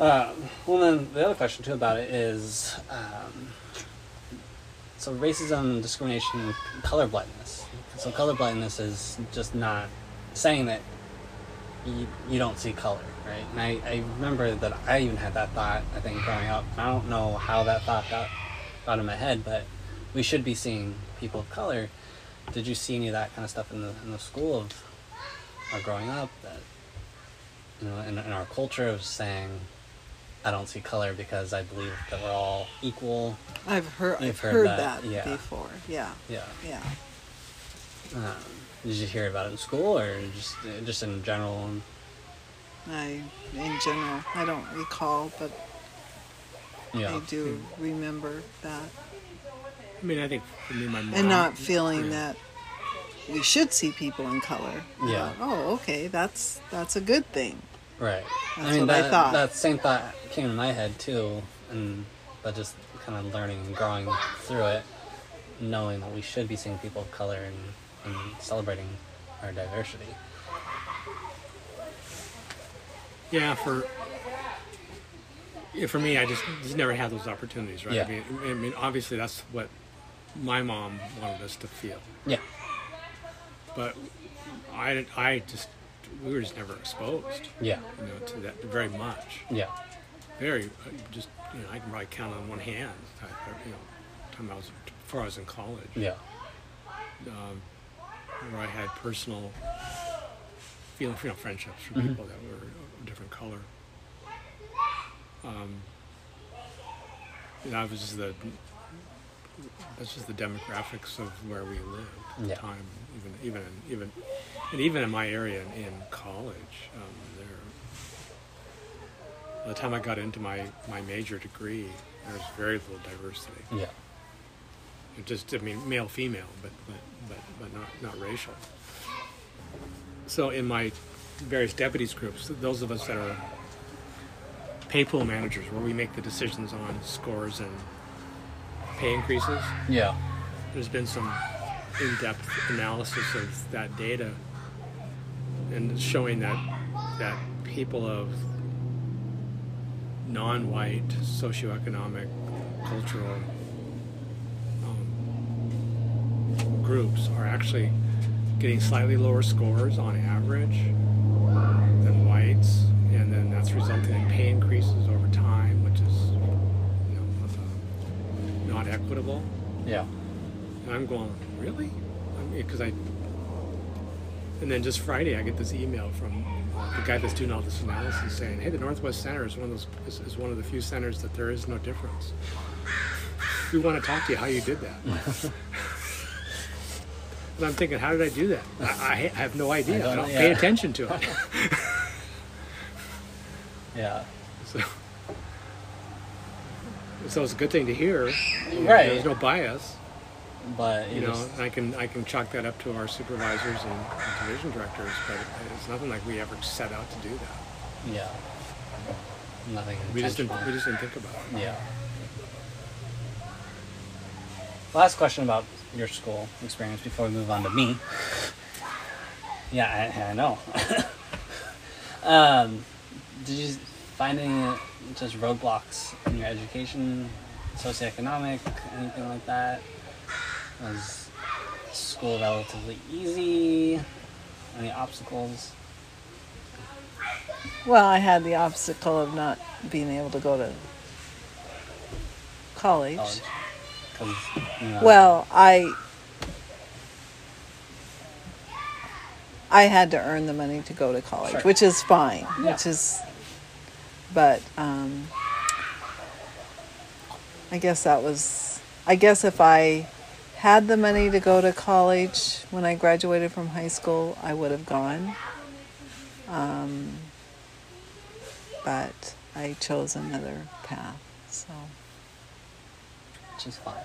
[SPEAKER 1] Uh, well, then the other question too about it is, um, so racism, discrimination, and color blindness. So color blindness is just not saying that you, you don't see color, right? And I, I remember that I even had that thought. I think growing up, I don't know how that thought got got in my head, but we should be seeing people of color. Did you see any of that kind of stuff in the in the school of or growing up that you know in, in our culture of saying I don't see color because I believe that we're all equal.
[SPEAKER 2] I've heard
[SPEAKER 1] You've
[SPEAKER 2] I've
[SPEAKER 1] heard
[SPEAKER 2] heard,
[SPEAKER 1] that,
[SPEAKER 2] that,
[SPEAKER 1] yeah.
[SPEAKER 2] before. Yeah,
[SPEAKER 1] Yeah.
[SPEAKER 2] yeah.
[SPEAKER 1] Um, did you hear about it in school or just just in general?
[SPEAKER 2] I, in general, I don't recall, but
[SPEAKER 1] Yeah.
[SPEAKER 2] I do remember that,
[SPEAKER 4] I mean, I think for me, my mom
[SPEAKER 2] and not feeling
[SPEAKER 4] yeah.
[SPEAKER 2] that we should see people in color.
[SPEAKER 1] Yeah.
[SPEAKER 2] Oh, okay, that's that's a good thing.
[SPEAKER 1] Right.
[SPEAKER 2] That's
[SPEAKER 1] I mean,
[SPEAKER 2] what I
[SPEAKER 1] that,
[SPEAKER 2] thought.
[SPEAKER 1] that same thought came in my head too, and but just kind of learning and growing through it, knowing that we should be seeing people of color and, and celebrating our diversity.
[SPEAKER 4] Yeah, for yeah, for me, I just, just never had those opportunities, right?
[SPEAKER 1] Yeah.
[SPEAKER 4] I mean, I mean, obviously, that's what my mom wanted us to feel,
[SPEAKER 1] Yeah.
[SPEAKER 4] but I, I just, we were just never exposed,
[SPEAKER 1] Yeah.
[SPEAKER 4] you know, to that very much.
[SPEAKER 1] Yeah.
[SPEAKER 4] Very, uh, just, you know, I can probably count on one hand, you know, time I was before I was in college,
[SPEAKER 1] Yeah.
[SPEAKER 4] um, where I had personal, feeling, you know, friendships from
[SPEAKER 1] Mhm.
[SPEAKER 4] people that were of a different color. Um, you know, that was just the that's just the demographics of where we lived at the
[SPEAKER 1] Yeah.
[SPEAKER 4] time. Even even even and even in my area in, in college, um, there. By the time I got into my, my major degree, there was very little diversity.
[SPEAKER 1] Yeah.
[SPEAKER 4] It just I mean male female, but but but, not not racial. So in my various deputies groups, those of us that are pay pool managers, where we make the decisions on scores and pay increases,
[SPEAKER 1] Yeah.
[SPEAKER 4] there's been some in-depth analysis of that data and showing that that people of non-white socioeconomic cultural groups are actually getting slightly lower scores on average than whites and then that's resulting in pay increases over time which is you know, uh, not equitable
[SPEAKER 1] Yeah.
[SPEAKER 4] and I'm going, really? Because I, and then just Friday I get this email from uh, the guy that's doing all this analysis saying, hey, the Northwest Center is one of those is, is one of the few centers that there is no difference. We want to talk to you how you did that. and I'm thinking, how did I do that? I, I have no idea. I
[SPEAKER 1] don't
[SPEAKER 4] don't,
[SPEAKER 1] know,
[SPEAKER 4] pay attention to it.
[SPEAKER 1] Yeah.
[SPEAKER 4] so, so it's a good thing to hear. You know,
[SPEAKER 1] Right.
[SPEAKER 4] There's no bias.
[SPEAKER 1] But
[SPEAKER 4] you
[SPEAKER 1] you
[SPEAKER 4] know,
[SPEAKER 1] just,
[SPEAKER 4] I can I can chalk that up to our supervisors and, and division directors, but it's nothing like we ever set out to do that.
[SPEAKER 1] yeah. Nothing.
[SPEAKER 4] We just didn't we just didn't think about it.
[SPEAKER 1] Yeah. Last question about your school experience before we move on to me. Yeah, I, I know. um, did you find any just roadblocks in your education, socioeconomic, anything like that? Was school relatively easy? Any obstacles?
[SPEAKER 2] Well, I had the obstacle of not being able to go to college.
[SPEAKER 1] College? 'Cause, you know,
[SPEAKER 2] Well, I I had to earn the money to go to college,
[SPEAKER 1] Sure.
[SPEAKER 2] which is fine.
[SPEAKER 1] Yeah.
[SPEAKER 2] Which is, but um, I guess that was. I guess if I had the money to go to college when I graduated from high school, I would have gone. Um, but I chose another path. So.
[SPEAKER 1] Is fine.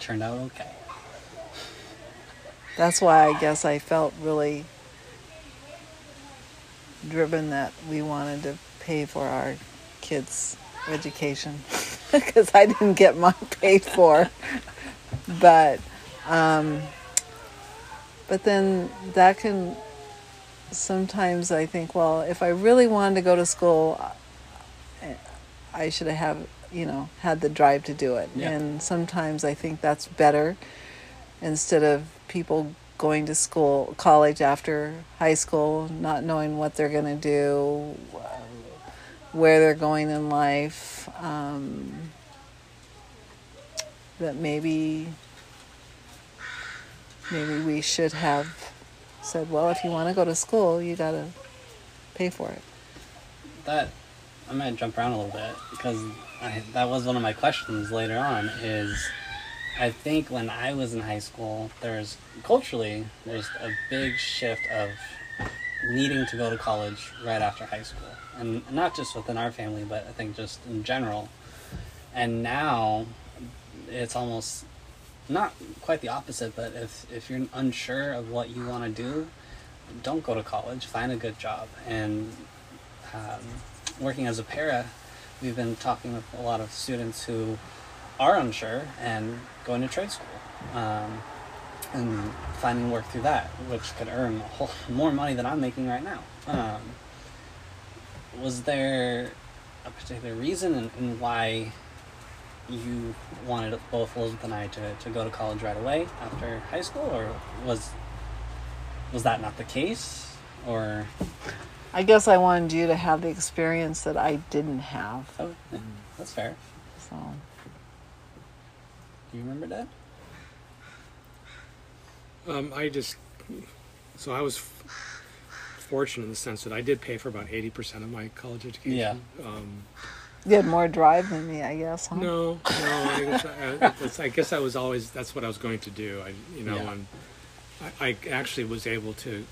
[SPEAKER 1] Turned out okay.
[SPEAKER 2] that's why I guess I felt really driven that we wanted to pay for our kids' education because I didn't get mine paid for. but, um, but then that can sometimes I think, well, if I really wanted to go to school, I should have, you know, had the drive to do it.
[SPEAKER 1] Yeah.
[SPEAKER 2] And sometimes I think that's better instead of people going to school, college after high school, not knowing what they're going to do, where they're going in life. Um, that maybe, maybe we should have said, well, if you want to go to school, you got to pay for it.
[SPEAKER 1] that I'm gonna jump around a little bit because I, that was one of my questions later on. Is I think when I was in high school, there's culturally there's a big shift of needing to go to college right after high school, and not just within our family, but I think just in general. And now it's almost not quite the opposite, but if if you're unsure of what you want to do, don't go to college. Find a good job and um, working as a para, we've been talking with a lot of students who are unsure and going to trade school um, and finding work through that, which could earn whole, more money than I'm making right now. Um, was there a particular reason and, in why you wanted both Elizabeth and I to, to go to college right away after high school, or was was that not the case, or?
[SPEAKER 2] I guess I wanted you to have the experience that I didn't have.
[SPEAKER 1] Oh, that's fair.
[SPEAKER 2] So,
[SPEAKER 1] Do you remember that?
[SPEAKER 4] Um, I just so I was fortunate in the sense that I did pay for about eighty percent of my college education.
[SPEAKER 1] Yeah.
[SPEAKER 4] Um,
[SPEAKER 2] You had more drive than me, I guess, huh?
[SPEAKER 4] no, no. I guess I, it's, I guess I was always that's what I was going to do. I, you know,
[SPEAKER 1] Yeah.
[SPEAKER 4] and I, I actually was able to.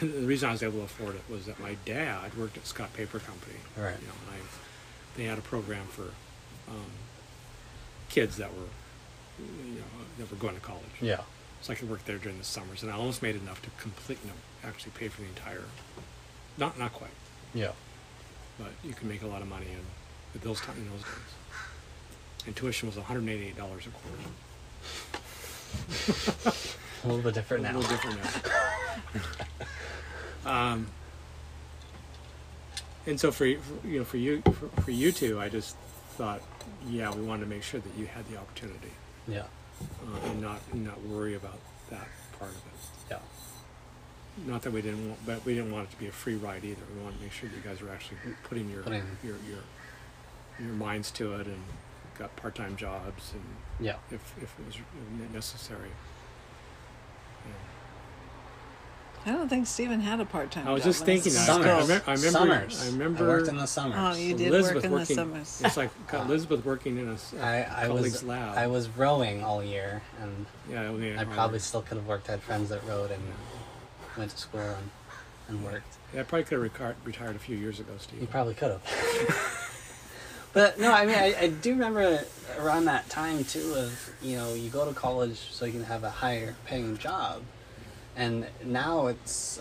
[SPEAKER 4] The reason I was able to afford it was that my dad worked at Scott Paper Company.
[SPEAKER 1] Right.
[SPEAKER 4] You know, and I, they had a program for um, kids that were, you know, that were going to college.
[SPEAKER 1] Yeah.
[SPEAKER 4] So I could work there during the summers, and I almost made enough to complete, you know, actually pay for the entire. Not not quite,
[SPEAKER 1] Yeah.
[SPEAKER 4] but you can make a lot of money in those time in those days. And tuition was one hundred eighty-eight dollars a quarter.
[SPEAKER 1] A little bit different
[SPEAKER 4] A
[SPEAKER 1] now.
[SPEAKER 4] little different now. um, and so for, you- for you know for you for, for you two, I just thought, yeah, we wanted to make sure that you had the opportunity
[SPEAKER 1] Yeah.
[SPEAKER 4] uh, and not and not worry about that part of it.
[SPEAKER 1] Yeah.
[SPEAKER 4] Not that we didn't want, but we didn't want it to be a free ride either. We wanted to make sure that you guys were actually putting your
[SPEAKER 1] Putting-
[SPEAKER 4] your your your minds to it and got part-time jobs and
[SPEAKER 1] Yeah.
[SPEAKER 4] if if it was necessary. Yeah.
[SPEAKER 2] I don't think Stephen had a part time job.
[SPEAKER 4] I was
[SPEAKER 2] job.
[SPEAKER 4] just thinking that.
[SPEAKER 2] was in
[SPEAKER 4] I, I, remember, I remember.
[SPEAKER 1] Summers.
[SPEAKER 4] I remember.
[SPEAKER 1] worked in the summers.
[SPEAKER 2] Oh, you did
[SPEAKER 4] Elizabeth
[SPEAKER 2] work in the summers.
[SPEAKER 4] It's like got Elizabeth working in a s-
[SPEAKER 1] I, I
[SPEAKER 4] colleague's
[SPEAKER 1] was
[SPEAKER 4] lab.
[SPEAKER 1] I was rowing all year, and
[SPEAKER 4] yeah, I,
[SPEAKER 1] I probably still could have worked. I had friends that rowed and went to school and, and worked.
[SPEAKER 4] Yeah, I probably could have recar- retired a few years ago,
[SPEAKER 1] Stephen.
[SPEAKER 4] You
[SPEAKER 1] probably could have. but no, I mean, I, I do remember around that time too. Of you know, you go to college so you can have a higher paying job, and now it's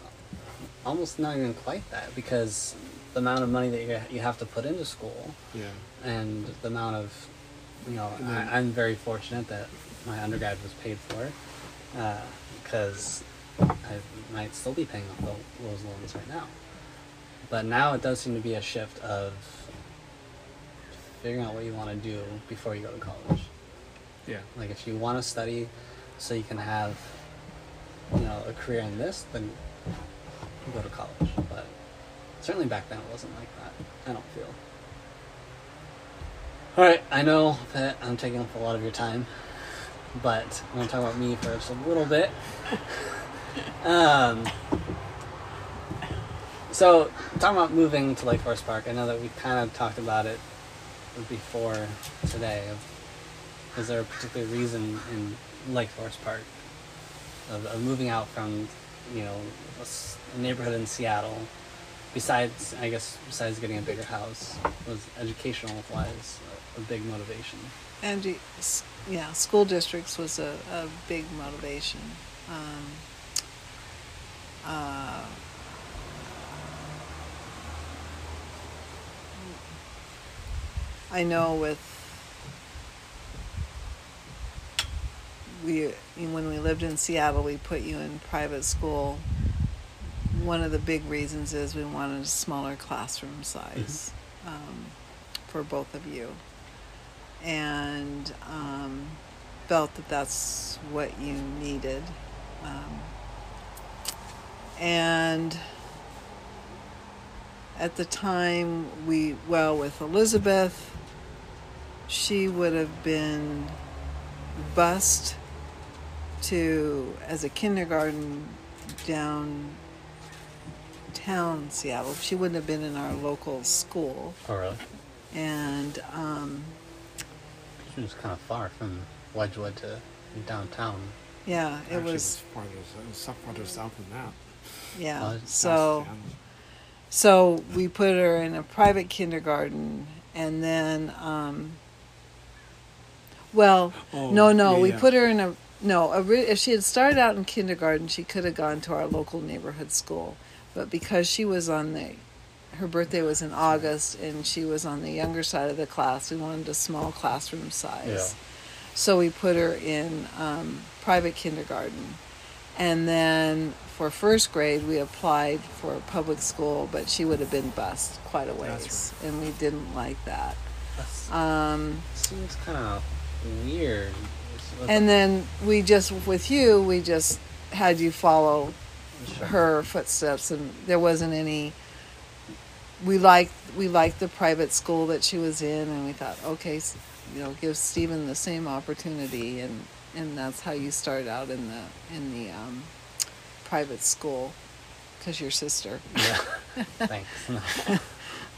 [SPEAKER 1] almost not even quite that because the amount of money that you you have to put into school
[SPEAKER 4] Yeah.
[SPEAKER 1] and the amount of you know
[SPEAKER 4] then-
[SPEAKER 1] I, i'm very fortunate that my undergrad was paid for uh, because i might still be paying off those loans right now but now it does seem to be a shift of figuring out what you want to do before you go to college
[SPEAKER 4] Yeah.
[SPEAKER 1] like if you want to study so you can have you know a career in this then go to college. But certainly back then it wasn't like that i don't feel. All right i know that i'm taking up a lot of your time but i want to talk about me for just a little bit. Um, so talking about moving to lake forest park i know that we kind of talked about it before today is there a particular reason in Lake Forest Park of, of moving out from, you know, a, neighborhood in Seattle? Besides, I guess, besides getting a bigger house, was educational wise a, a big motivation.
[SPEAKER 2] And yeah, school districts was a, a big motivation. Um, uh, I know with we when we lived in Seattle, we put you in private school. One of the big reasons is we wanted a smaller classroom size um, for both of you and um, felt that that's what you needed. Um, and at the time, we, well, with Elizabeth, she would have been bused to, as a kindergarten downtown Seattle. She wouldn't have been in our local school.
[SPEAKER 1] Oh, really?
[SPEAKER 2] And um,
[SPEAKER 1] It was kind of far from Wedgwood to downtown.
[SPEAKER 2] yeah, it
[SPEAKER 4] Actually,
[SPEAKER 2] was,
[SPEAKER 4] farther, it was some farther south than that.
[SPEAKER 2] yeah.
[SPEAKER 1] Uh,
[SPEAKER 2] So. So we put her in a private kindergarten, and then, um, well,
[SPEAKER 4] Oh,
[SPEAKER 2] no, no,
[SPEAKER 4] yeah,
[SPEAKER 2] we
[SPEAKER 4] yeah.
[SPEAKER 2] put her in a no. If she had started out in kindergarten, she could have gone to our local neighborhood school, but because she was on the, her birthday was in August, and she was on the younger side of the class, we wanted a small classroom size.
[SPEAKER 1] Yeah.
[SPEAKER 2] So we put her in um, private kindergarten. And then for first grade, we applied for public school, but she would have been bused quite a ways.
[SPEAKER 4] That's
[SPEAKER 2] And we didn't like that.
[SPEAKER 1] That
[SPEAKER 2] Um,
[SPEAKER 1] seems kind of weird.
[SPEAKER 2] And then we just, with you, we just had you follow her footsteps, and there wasn't any. We liked we liked the private school that she was in, and we thought, okay, you know, give Stephen the same opportunity, and and that's how you start out in the in the um, private school because your sister.
[SPEAKER 1] Yeah. Thanks.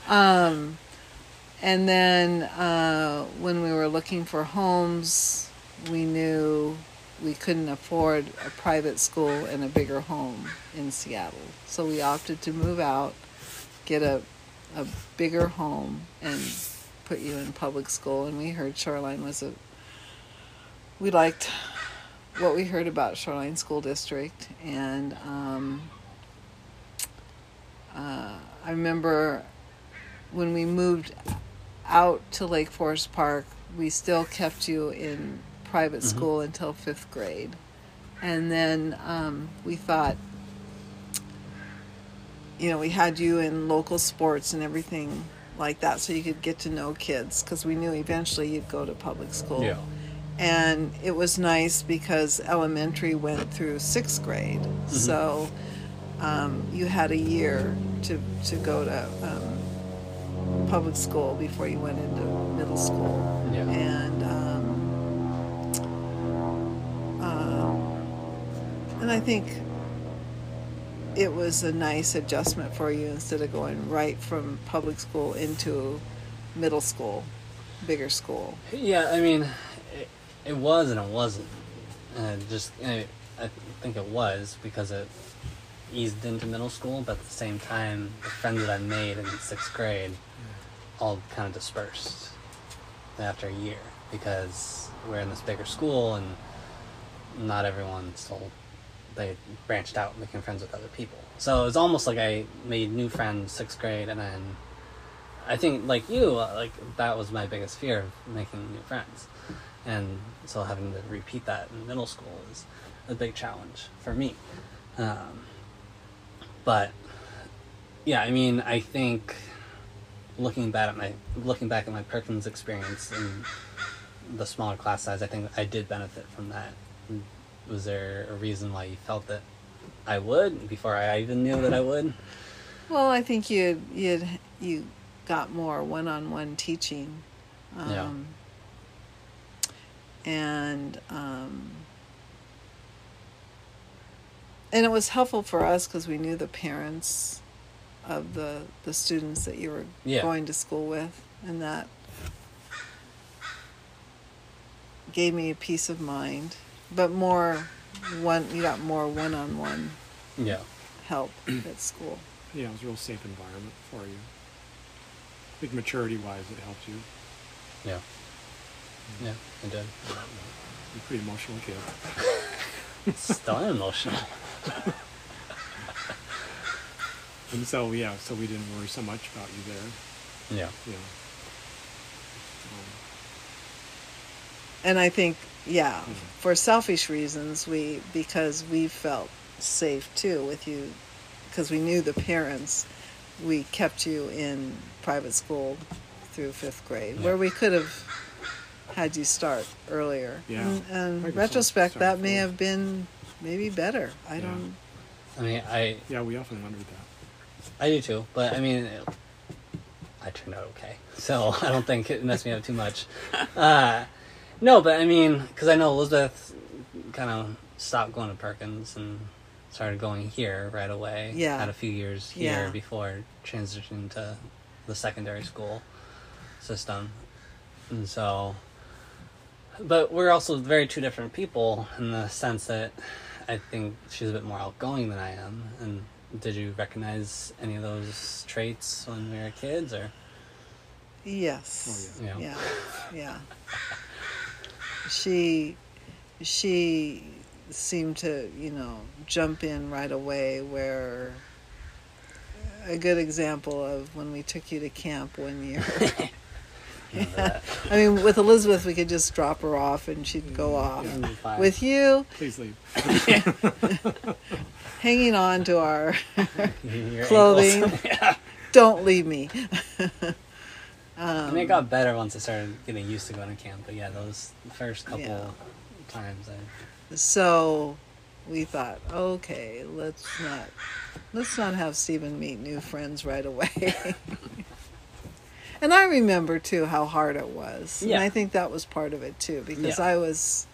[SPEAKER 2] Um, and then uh, when we were looking for homes, we knew we couldn't afford a private school and a bigger home in Seattle. So we opted to move out, get a, a bigger home, and put you in public school. And we heard Shoreline was a. We liked what we heard about Shoreline School District, and um, uh, I remember when we moved out to Lake Forest Park, we still kept you in private
[SPEAKER 1] Mhm.
[SPEAKER 2] school until fifth grade. And then um, we thought, you know, we had you in local sports and everything like that so you could get to know kids because we knew eventually you'd go to public school.
[SPEAKER 1] yeah.
[SPEAKER 2] And it was nice because elementary went through sixth grade. So um, you had a year to, to go to um, public school before you went into middle school.
[SPEAKER 1] Yeah.
[SPEAKER 2] And and I think it was a nice adjustment for you instead of going right from public school into middle school, bigger school.
[SPEAKER 1] Yeah, I mean, it, it was and it wasn't. It just, I, I think it was because it eased into middle school, but at the same time, the friends that I made in sixth grade all kind of dispersed after a year because we're in this bigger school and not everyone still they branched out making friends with other people. So it's almost like I made new friends sixth grade and then I think like you, like that was my biggest fear of making new friends, and so having to repeat that in middle school is a big challenge for me. Um, but yeah, I mean, I think looking back at my looking back at my Perkins experience and the smaller class size, I think I did benefit from that. Was there a reason why you felt that I would before I even knew that I would?
[SPEAKER 2] Well, I think you you you got more one-on-one teaching, um,
[SPEAKER 1] Yeah.
[SPEAKER 2] and um, and it was helpful for us because we knew the parents of the the students that you were
[SPEAKER 1] Yeah.
[SPEAKER 2] going to school with, and that gave me a peace of mind. But more one, you got more one-on-one
[SPEAKER 1] Yeah.
[SPEAKER 2] help at school.
[SPEAKER 4] Yeah, it was a real safe environment for you. I think maturity wise, it helped you.
[SPEAKER 1] Yeah. Yeah, I did.
[SPEAKER 4] You're a pretty emotional kid.
[SPEAKER 1] Still am emotional.
[SPEAKER 4] And so, yeah, so we didn't worry so much about you there.
[SPEAKER 1] Yeah.
[SPEAKER 4] Yeah. Um,
[SPEAKER 2] and I think, yeah,
[SPEAKER 4] Mhm.
[SPEAKER 2] for selfish reasons, we because we felt safe too with you, because we knew the parents, we kept you in private school through fifth grade,
[SPEAKER 1] Yeah.
[SPEAKER 2] where we could have had you start earlier.
[SPEAKER 4] Yeah.
[SPEAKER 2] And, and
[SPEAKER 4] I guess
[SPEAKER 2] retrospect,
[SPEAKER 4] so.
[SPEAKER 2] that may
[SPEAKER 4] Start
[SPEAKER 2] have been maybe better. I
[SPEAKER 4] Yeah.
[SPEAKER 2] don't.
[SPEAKER 1] I mean, I
[SPEAKER 4] yeah, we often wondered that.
[SPEAKER 1] I do too, but I mean, it, I turned out okay, so I don't think it messed me up too much. Uh, no, but I mean, because I know Elizabeth kind of stopped going to Perkins and started going here right away.
[SPEAKER 2] Yeah.
[SPEAKER 1] had a few years here
[SPEAKER 2] Yeah.
[SPEAKER 1] before transitioning to the secondary school system, and so. But we're also very two different people in the sense that I think she's a bit more outgoing than I am. And did you recognize any of those traits when we were kids, or
[SPEAKER 2] Yes.
[SPEAKER 1] Oh, yeah.
[SPEAKER 2] Yeah. Yeah. She she seemed to, you know, jump in right away where a good example of when we took you to camp one year.
[SPEAKER 1] Remember that?
[SPEAKER 2] I mean, with Elizabeth, we could just drop her off and she'd go off.
[SPEAKER 1] Yeah.
[SPEAKER 2] With you,
[SPEAKER 4] Please leave.
[SPEAKER 2] hanging on to our
[SPEAKER 1] Your
[SPEAKER 2] clothing.
[SPEAKER 1] ankles. yeah.
[SPEAKER 2] don't leave me.
[SPEAKER 1] I mean, it got better once I started getting used to going to camp. But yeah, those first couple
[SPEAKER 2] Yeah.
[SPEAKER 1] times, I
[SPEAKER 2] So we thought, okay, let's not let's not have Stephen meet new friends right away. and I remember too how hard it was.
[SPEAKER 1] Yeah.
[SPEAKER 2] And I think that was part of it too because
[SPEAKER 1] Yeah.
[SPEAKER 2] I was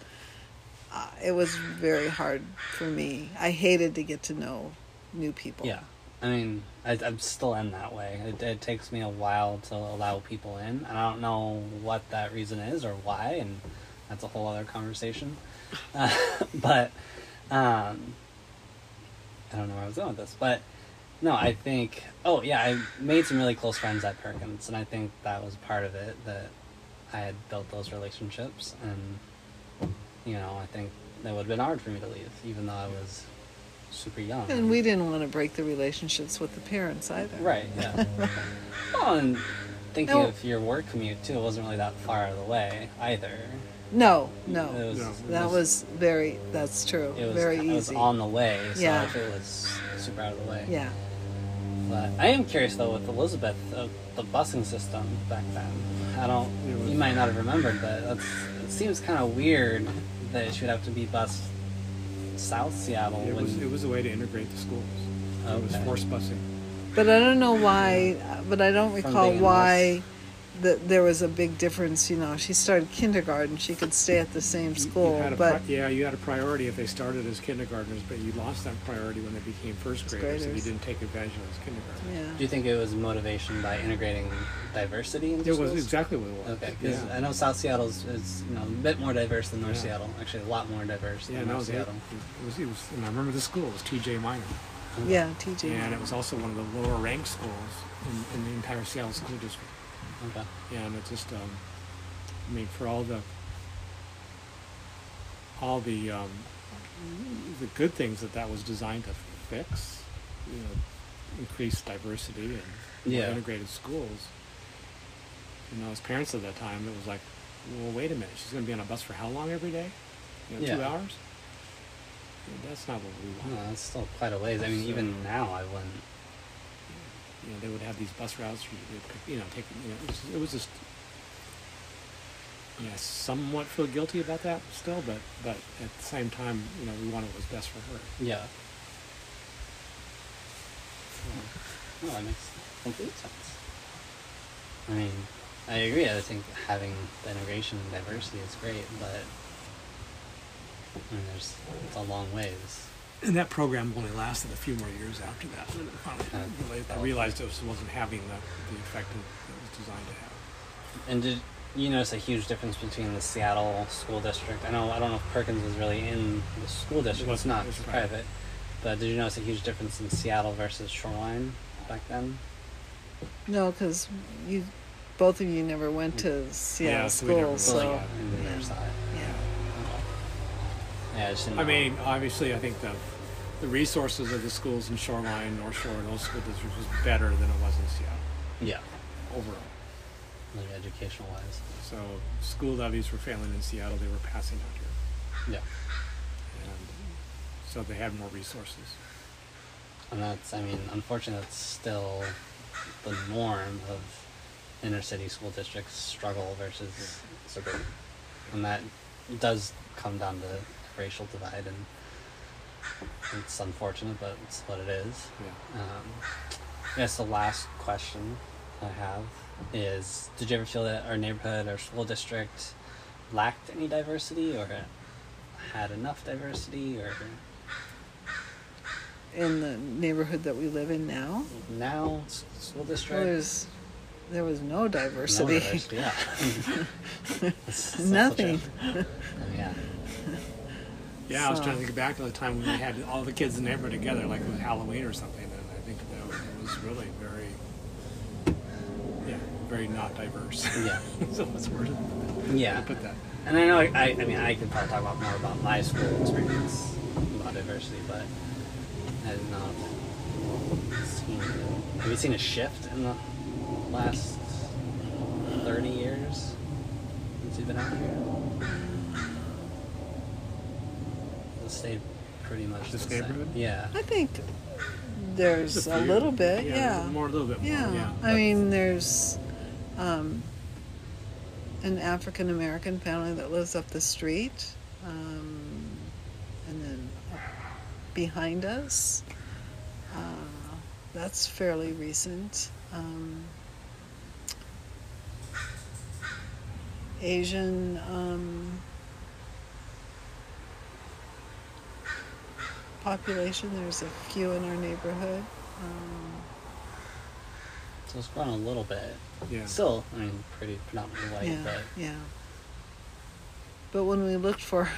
[SPEAKER 2] uh, it was very hard for me. I hated to get to know new people.
[SPEAKER 1] Yeah, I mean, I, I'm still in that way. It, it takes me a while to allow people in, and I don't know what that reason is or why, and that's a whole other conversation. Uh, but um, I don't know where I was going with this, but no, I think. Oh yeah, I made some really close friends at Perkins, and I think that was part of it that I had built those relationships, and you know, I think that would have been hard for me to leave, even though I was super young.
[SPEAKER 2] And we didn't want to break the relationships with the parents either.
[SPEAKER 1] Right, yeah. well, and thinking
[SPEAKER 2] No.
[SPEAKER 1] of your work commute too, it wasn't really that far out of the way either.
[SPEAKER 2] No, no.
[SPEAKER 1] It was,
[SPEAKER 4] No.
[SPEAKER 1] it
[SPEAKER 2] that was very, that's true.
[SPEAKER 1] it was,
[SPEAKER 2] very easy.
[SPEAKER 1] it was on the way, so
[SPEAKER 2] Yeah.
[SPEAKER 1] if it was super out of the way.
[SPEAKER 2] yeah.
[SPEAKER 1] But I am curious though with Elizabeth, uh, the busing system back then. I don't.
[SPEAKER 4] Was-
[SPEAKER 1] You might not have remembered, but that's, it seems kind of weird that she would have to be bused South Seattle.
[SPEAKER 4] It
[SPEAKER 1] when,
[SPEAKER 4] was it was a way to integrate the schools. It was
[SPEAKER 1] Okay.
[SPEAKER 4] forced busing.
[SPEAKER 2] But I don't know why, but I don't recall
[SPEAKER 1] being in
[SPEAKER 2] why that there was a big difference. You know, she started kindergarten, she could stay at the same
[SPEAKER 4] You- you
[SPEAKER 2] school, but
[SPEAKER 4] pri- yeah, you had a priority if they started as kindergartners, but you lost that priority when they became first
[SPEAKER 2] First
[SPEAKER 4] graders, if you didn't take advantage of those kindergartners.
[SPEAKER 2] yeah.
[SPEAKER 1] Do you think it was motivation by integrating diversity into
[SPEAKER 4] It was exactly what it was.
[SPEAKER 1] Okay, because
[SPEAKER 4] yeah.
[SPEAKER 1] I know South Seattle is, is you know a bit more diverse than North
[SPEAKER 4] Yeah.
[SPEAKER 1] Seattle. Actually, a lot more diverse
[SPEAKER 4] Yeah,
[SPEAKER 1] than
[SPEAKER 4] no,
[SPEAKER 1] North
[SPEAKER 4] they, it
[SPEAKER 1] Seattle.
[SPEAKER 4] was, it was, and I remember the school it was T.J. Minor,
[SPEAKER 2] Yeah, TJ.
[SPEAKER 4] and it was also one of the lower ranked schools in, in the entire Seattle school district.
[SPEAKER 1] Okay.
[SPEAKER 4] Yeah, and it just, um, I mean, for all the, all the, um, the good things that that was designed to fix, you know, increase diversity and more
[SPEAKER 1] Yeah.
[SPEAKER 4] integrated schools. You know, as parents at that time, it was like, well, wait a minute, she's going to be on a bus for how long every day? You know, two
[SPEAKER 1] Yeah.
[SPEAKER 4] hours? Yeah, that's not what we
[SPEAKER 1] No,
[SPEAKER 4] want.
[SPEAKER 1] that's still quite a ways. I mean,
[SPEAKER 4] So-
[SPEAKER 1] even now, I wouldn't.
[SPEAKER 4] You know, they would have these bus routes you to, you know, take, you know, it was, it was just, yeah, somewhat feel guilty about that still, but, but at the same time, you know, we wanted what was best for her.
[SPEAKER 1] Yeah. No, that makes complete sense. I mean, I agree. I think having the integration and diversity is great, but I mean, there's it's a long ways.
[SPEAKER 4] And that program only lasted a few more years after that. Mm-hmm. Finally realized- I realized it was- wasn't having the, the effect it it was designed to have.
[SPEAKER 1] And did you notice a huge difference between the Seattle school district? I know I don't know if Perkins was really in the school district. It's
[SPEAKER 4] wasn't. It was
[SPEAKER 1] It's
[SPEAKER 4] private.
[SPEAKER 1] private. But did you notice a huge difference in Seattle versus Shoreline back then?
[SPEAKER 2] No, because you, both of you never went to mm. Seattle
[SPEAKER 4] Yeah, so we never
[SPEAKER 2] school,
[SPEAKER 4] really
[SPEAKER 2] so
[SPEAKER 4] got
[SPEAKER 1] and there's that.
[SPEAKER 2] yeah.
[SPEAKER 1] Yeah, I
[SPEAKER 4] I mean, obviously, I think the, the resources of the schools in Shoreline, North Shore, and those school districts was better than it was in Seattle.
[SPEAKER 1] Yeah,
[SPEAKER 4] overall.
[SPEAKER 1] like educational wise.
[SPEAKER 4] So school levies were failing in Seattle; they were passing out here,
[SPEAKER 1] Yeah,
[SPEAKER 4] and so they had more resources.
[SPEAKER 1] and that's I mean, unfortunately, that's still the norm of inner city school districts struggle versus suburban, and that does come down to racial divide, and it's unfortunate, but it's what it is.
[SPEAKER 4] Yeah.
[SPEAKER 1] Um, I guess the last question I have is: Did you ever feel that our neighborhood or school district lacked any diversity, or had enough diversity, or
[SPEAKER 2] In the neighborhood that we live in now,
[SPEAKER 1] now school district?
[SPEAKER 2] well, there's there was no
[SPEAKER 1] No
[SPEAKER 2] diversity.
[SPEAKER 1] diversity, yeah. That's
[SPEAKER 2] Nothing.
[SPEAKER 1] yeah.
[SPEAKER 4] Yeah, I was
[SPEAKER 2] So-
[SPEAKER 4] trying to think back to the time when we had all the kids in the neighborhood together, like it was Halloween or something, and I think that was, it was really very, yeah, very not diverse.
[SPEAKER 1] Yeah.
[SPEAKER 4] so that's where to
[SPEAKER 1] Yeah.
[SPEAKER 4] put that.
[SPEAKER 1] And I know, I, I mean, I could probably talk about more about my school experience about diversity, but I have not seen. Have you seen a shift in the last thirty years since you've been out here? It stayed pretty much
[SPEAKER 4] This
[SPEAKER 1] the same.
[SPEAKER 4] neighborhood?
[SPEAKER 1] Yeah.
[SPEAKER 2] I think there's
[SPEAKER 4] Just
[SPEAKER 2] a little bit, yeah.
[SPEAKER 4] More, a little bit more,
[SPEAKER 2] Yeah,
[SPEAKER 4] yeah.
[SPEAKER 2] I mean, there's um, an African American family that lives up the street, um, and then up behind us, uh, that's fairly recent. Um, Asian um, population. There's a few in our neighborhood. Um,
[SPEAKER 5] So it's grown a little bit.
[SPEAKER 4] Yeah.
[SPEAKER 5] Still, I mean, pretty predominantly white,
[SPEAKER 2] yeah,
[SPEAKER 5] but
[SPEAKER 2] yeah. But when we looked for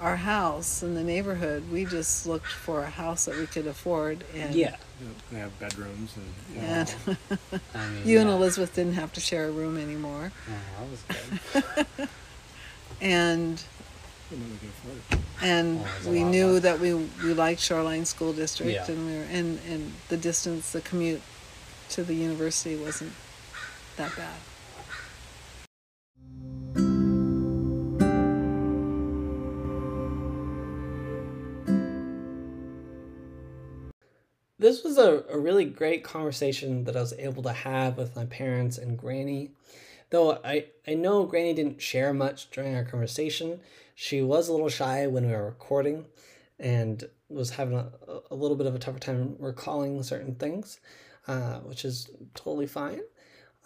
[SPEAKER 2] our house in the neighborhood, we just looked for a house that we could afford. And
[SPEAKER 5] yeah.
[SPEAKER 4] Yeah, They have bedrooms and. yeah.
[SPEAKER 2] And
[SPEAKER 5] I mean,
[SPEAKER 2] you and. Elizabeth didn't have to share a room anymore.
[SPEAKER 5] Oh, that was good.
[SPEAKER 2] And
[SPEAKER 4] And then we can afford it.
[SPEAKER 2] and
[SPEAKER 5] Oh, a
[SPEAKER 2] we
[SPEAKER 5] lot
[SPEAKER 2] knew that we we liked Shoreline School District,
[SPEAKER 5] Yeah.
[SPEAKER 2] and we were and and the distance, the commute to the university wasn't that bad.
[SPEAKER 1] This was a, a really great conversation that I was able to have with my parents and Granny. Though I, I know Granny didn't share much during our conversation, she was a little shy when we were recording and was having a, a little bit of a tougher time recalling certain things, uh, which is totally fine.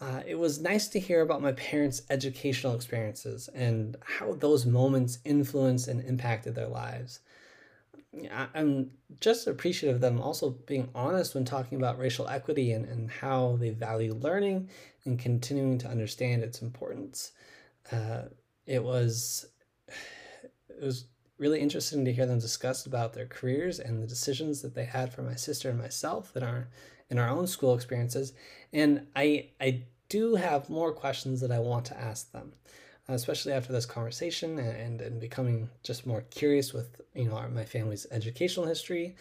[SPEAKER 1] Uh, it was nice to hear about my parents' educational experiences and how those moments influenced and impacted their lives. I'm just appreciative of them also being honest when talking about racial equity and, and how they value learning and continuing to understand its importance. Uh, it was it was really interesting to hear them discuss about their careers and the decisions that they had for my sister and myself in our in our own school experiences. And I I do have more questions that I want to ask them especially after this conversation and, and becoming just more curious with you know my family's educational history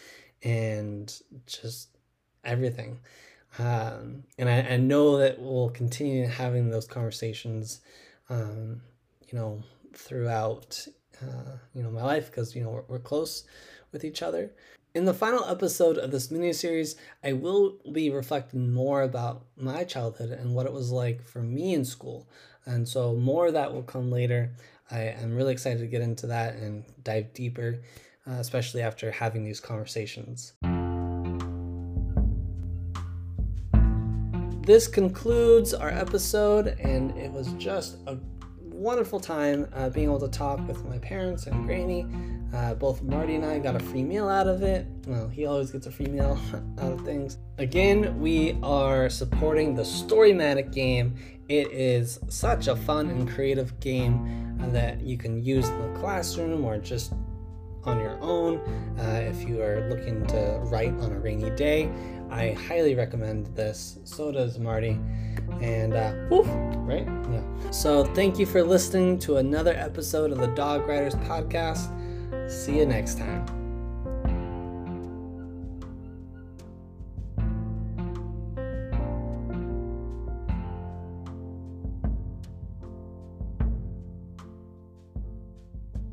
[SPEAKER 1] and just everything um, and I, I know that we'll continue having those conversations um, you know throughout uh, you know my life because you know we're, we're close with each other in the final episode of this mini series, I will be reflecting more about my childhood and what it was like for me in school. And so, more of that will come later. I am really excited to get into that and dive deeper, uh, especially after having these conversations. This concludes our episode, and it was just a wonderful time uh, being able to talk with my parents and Granny. Uh, both Marty and I got a free meal out of it. Well, he always gets a free meal out of things. Again, we are supporting the Storymatic game. It is such a fun and creative game uh, that you can use in the classroom or just on your own uh, if you are looking to write on a rainy day. I highly recommend this. So does Marty. And, uh, woof, right? Yeah. So, thank you for listening to another episode of the Dog Riders podcast. See you next time.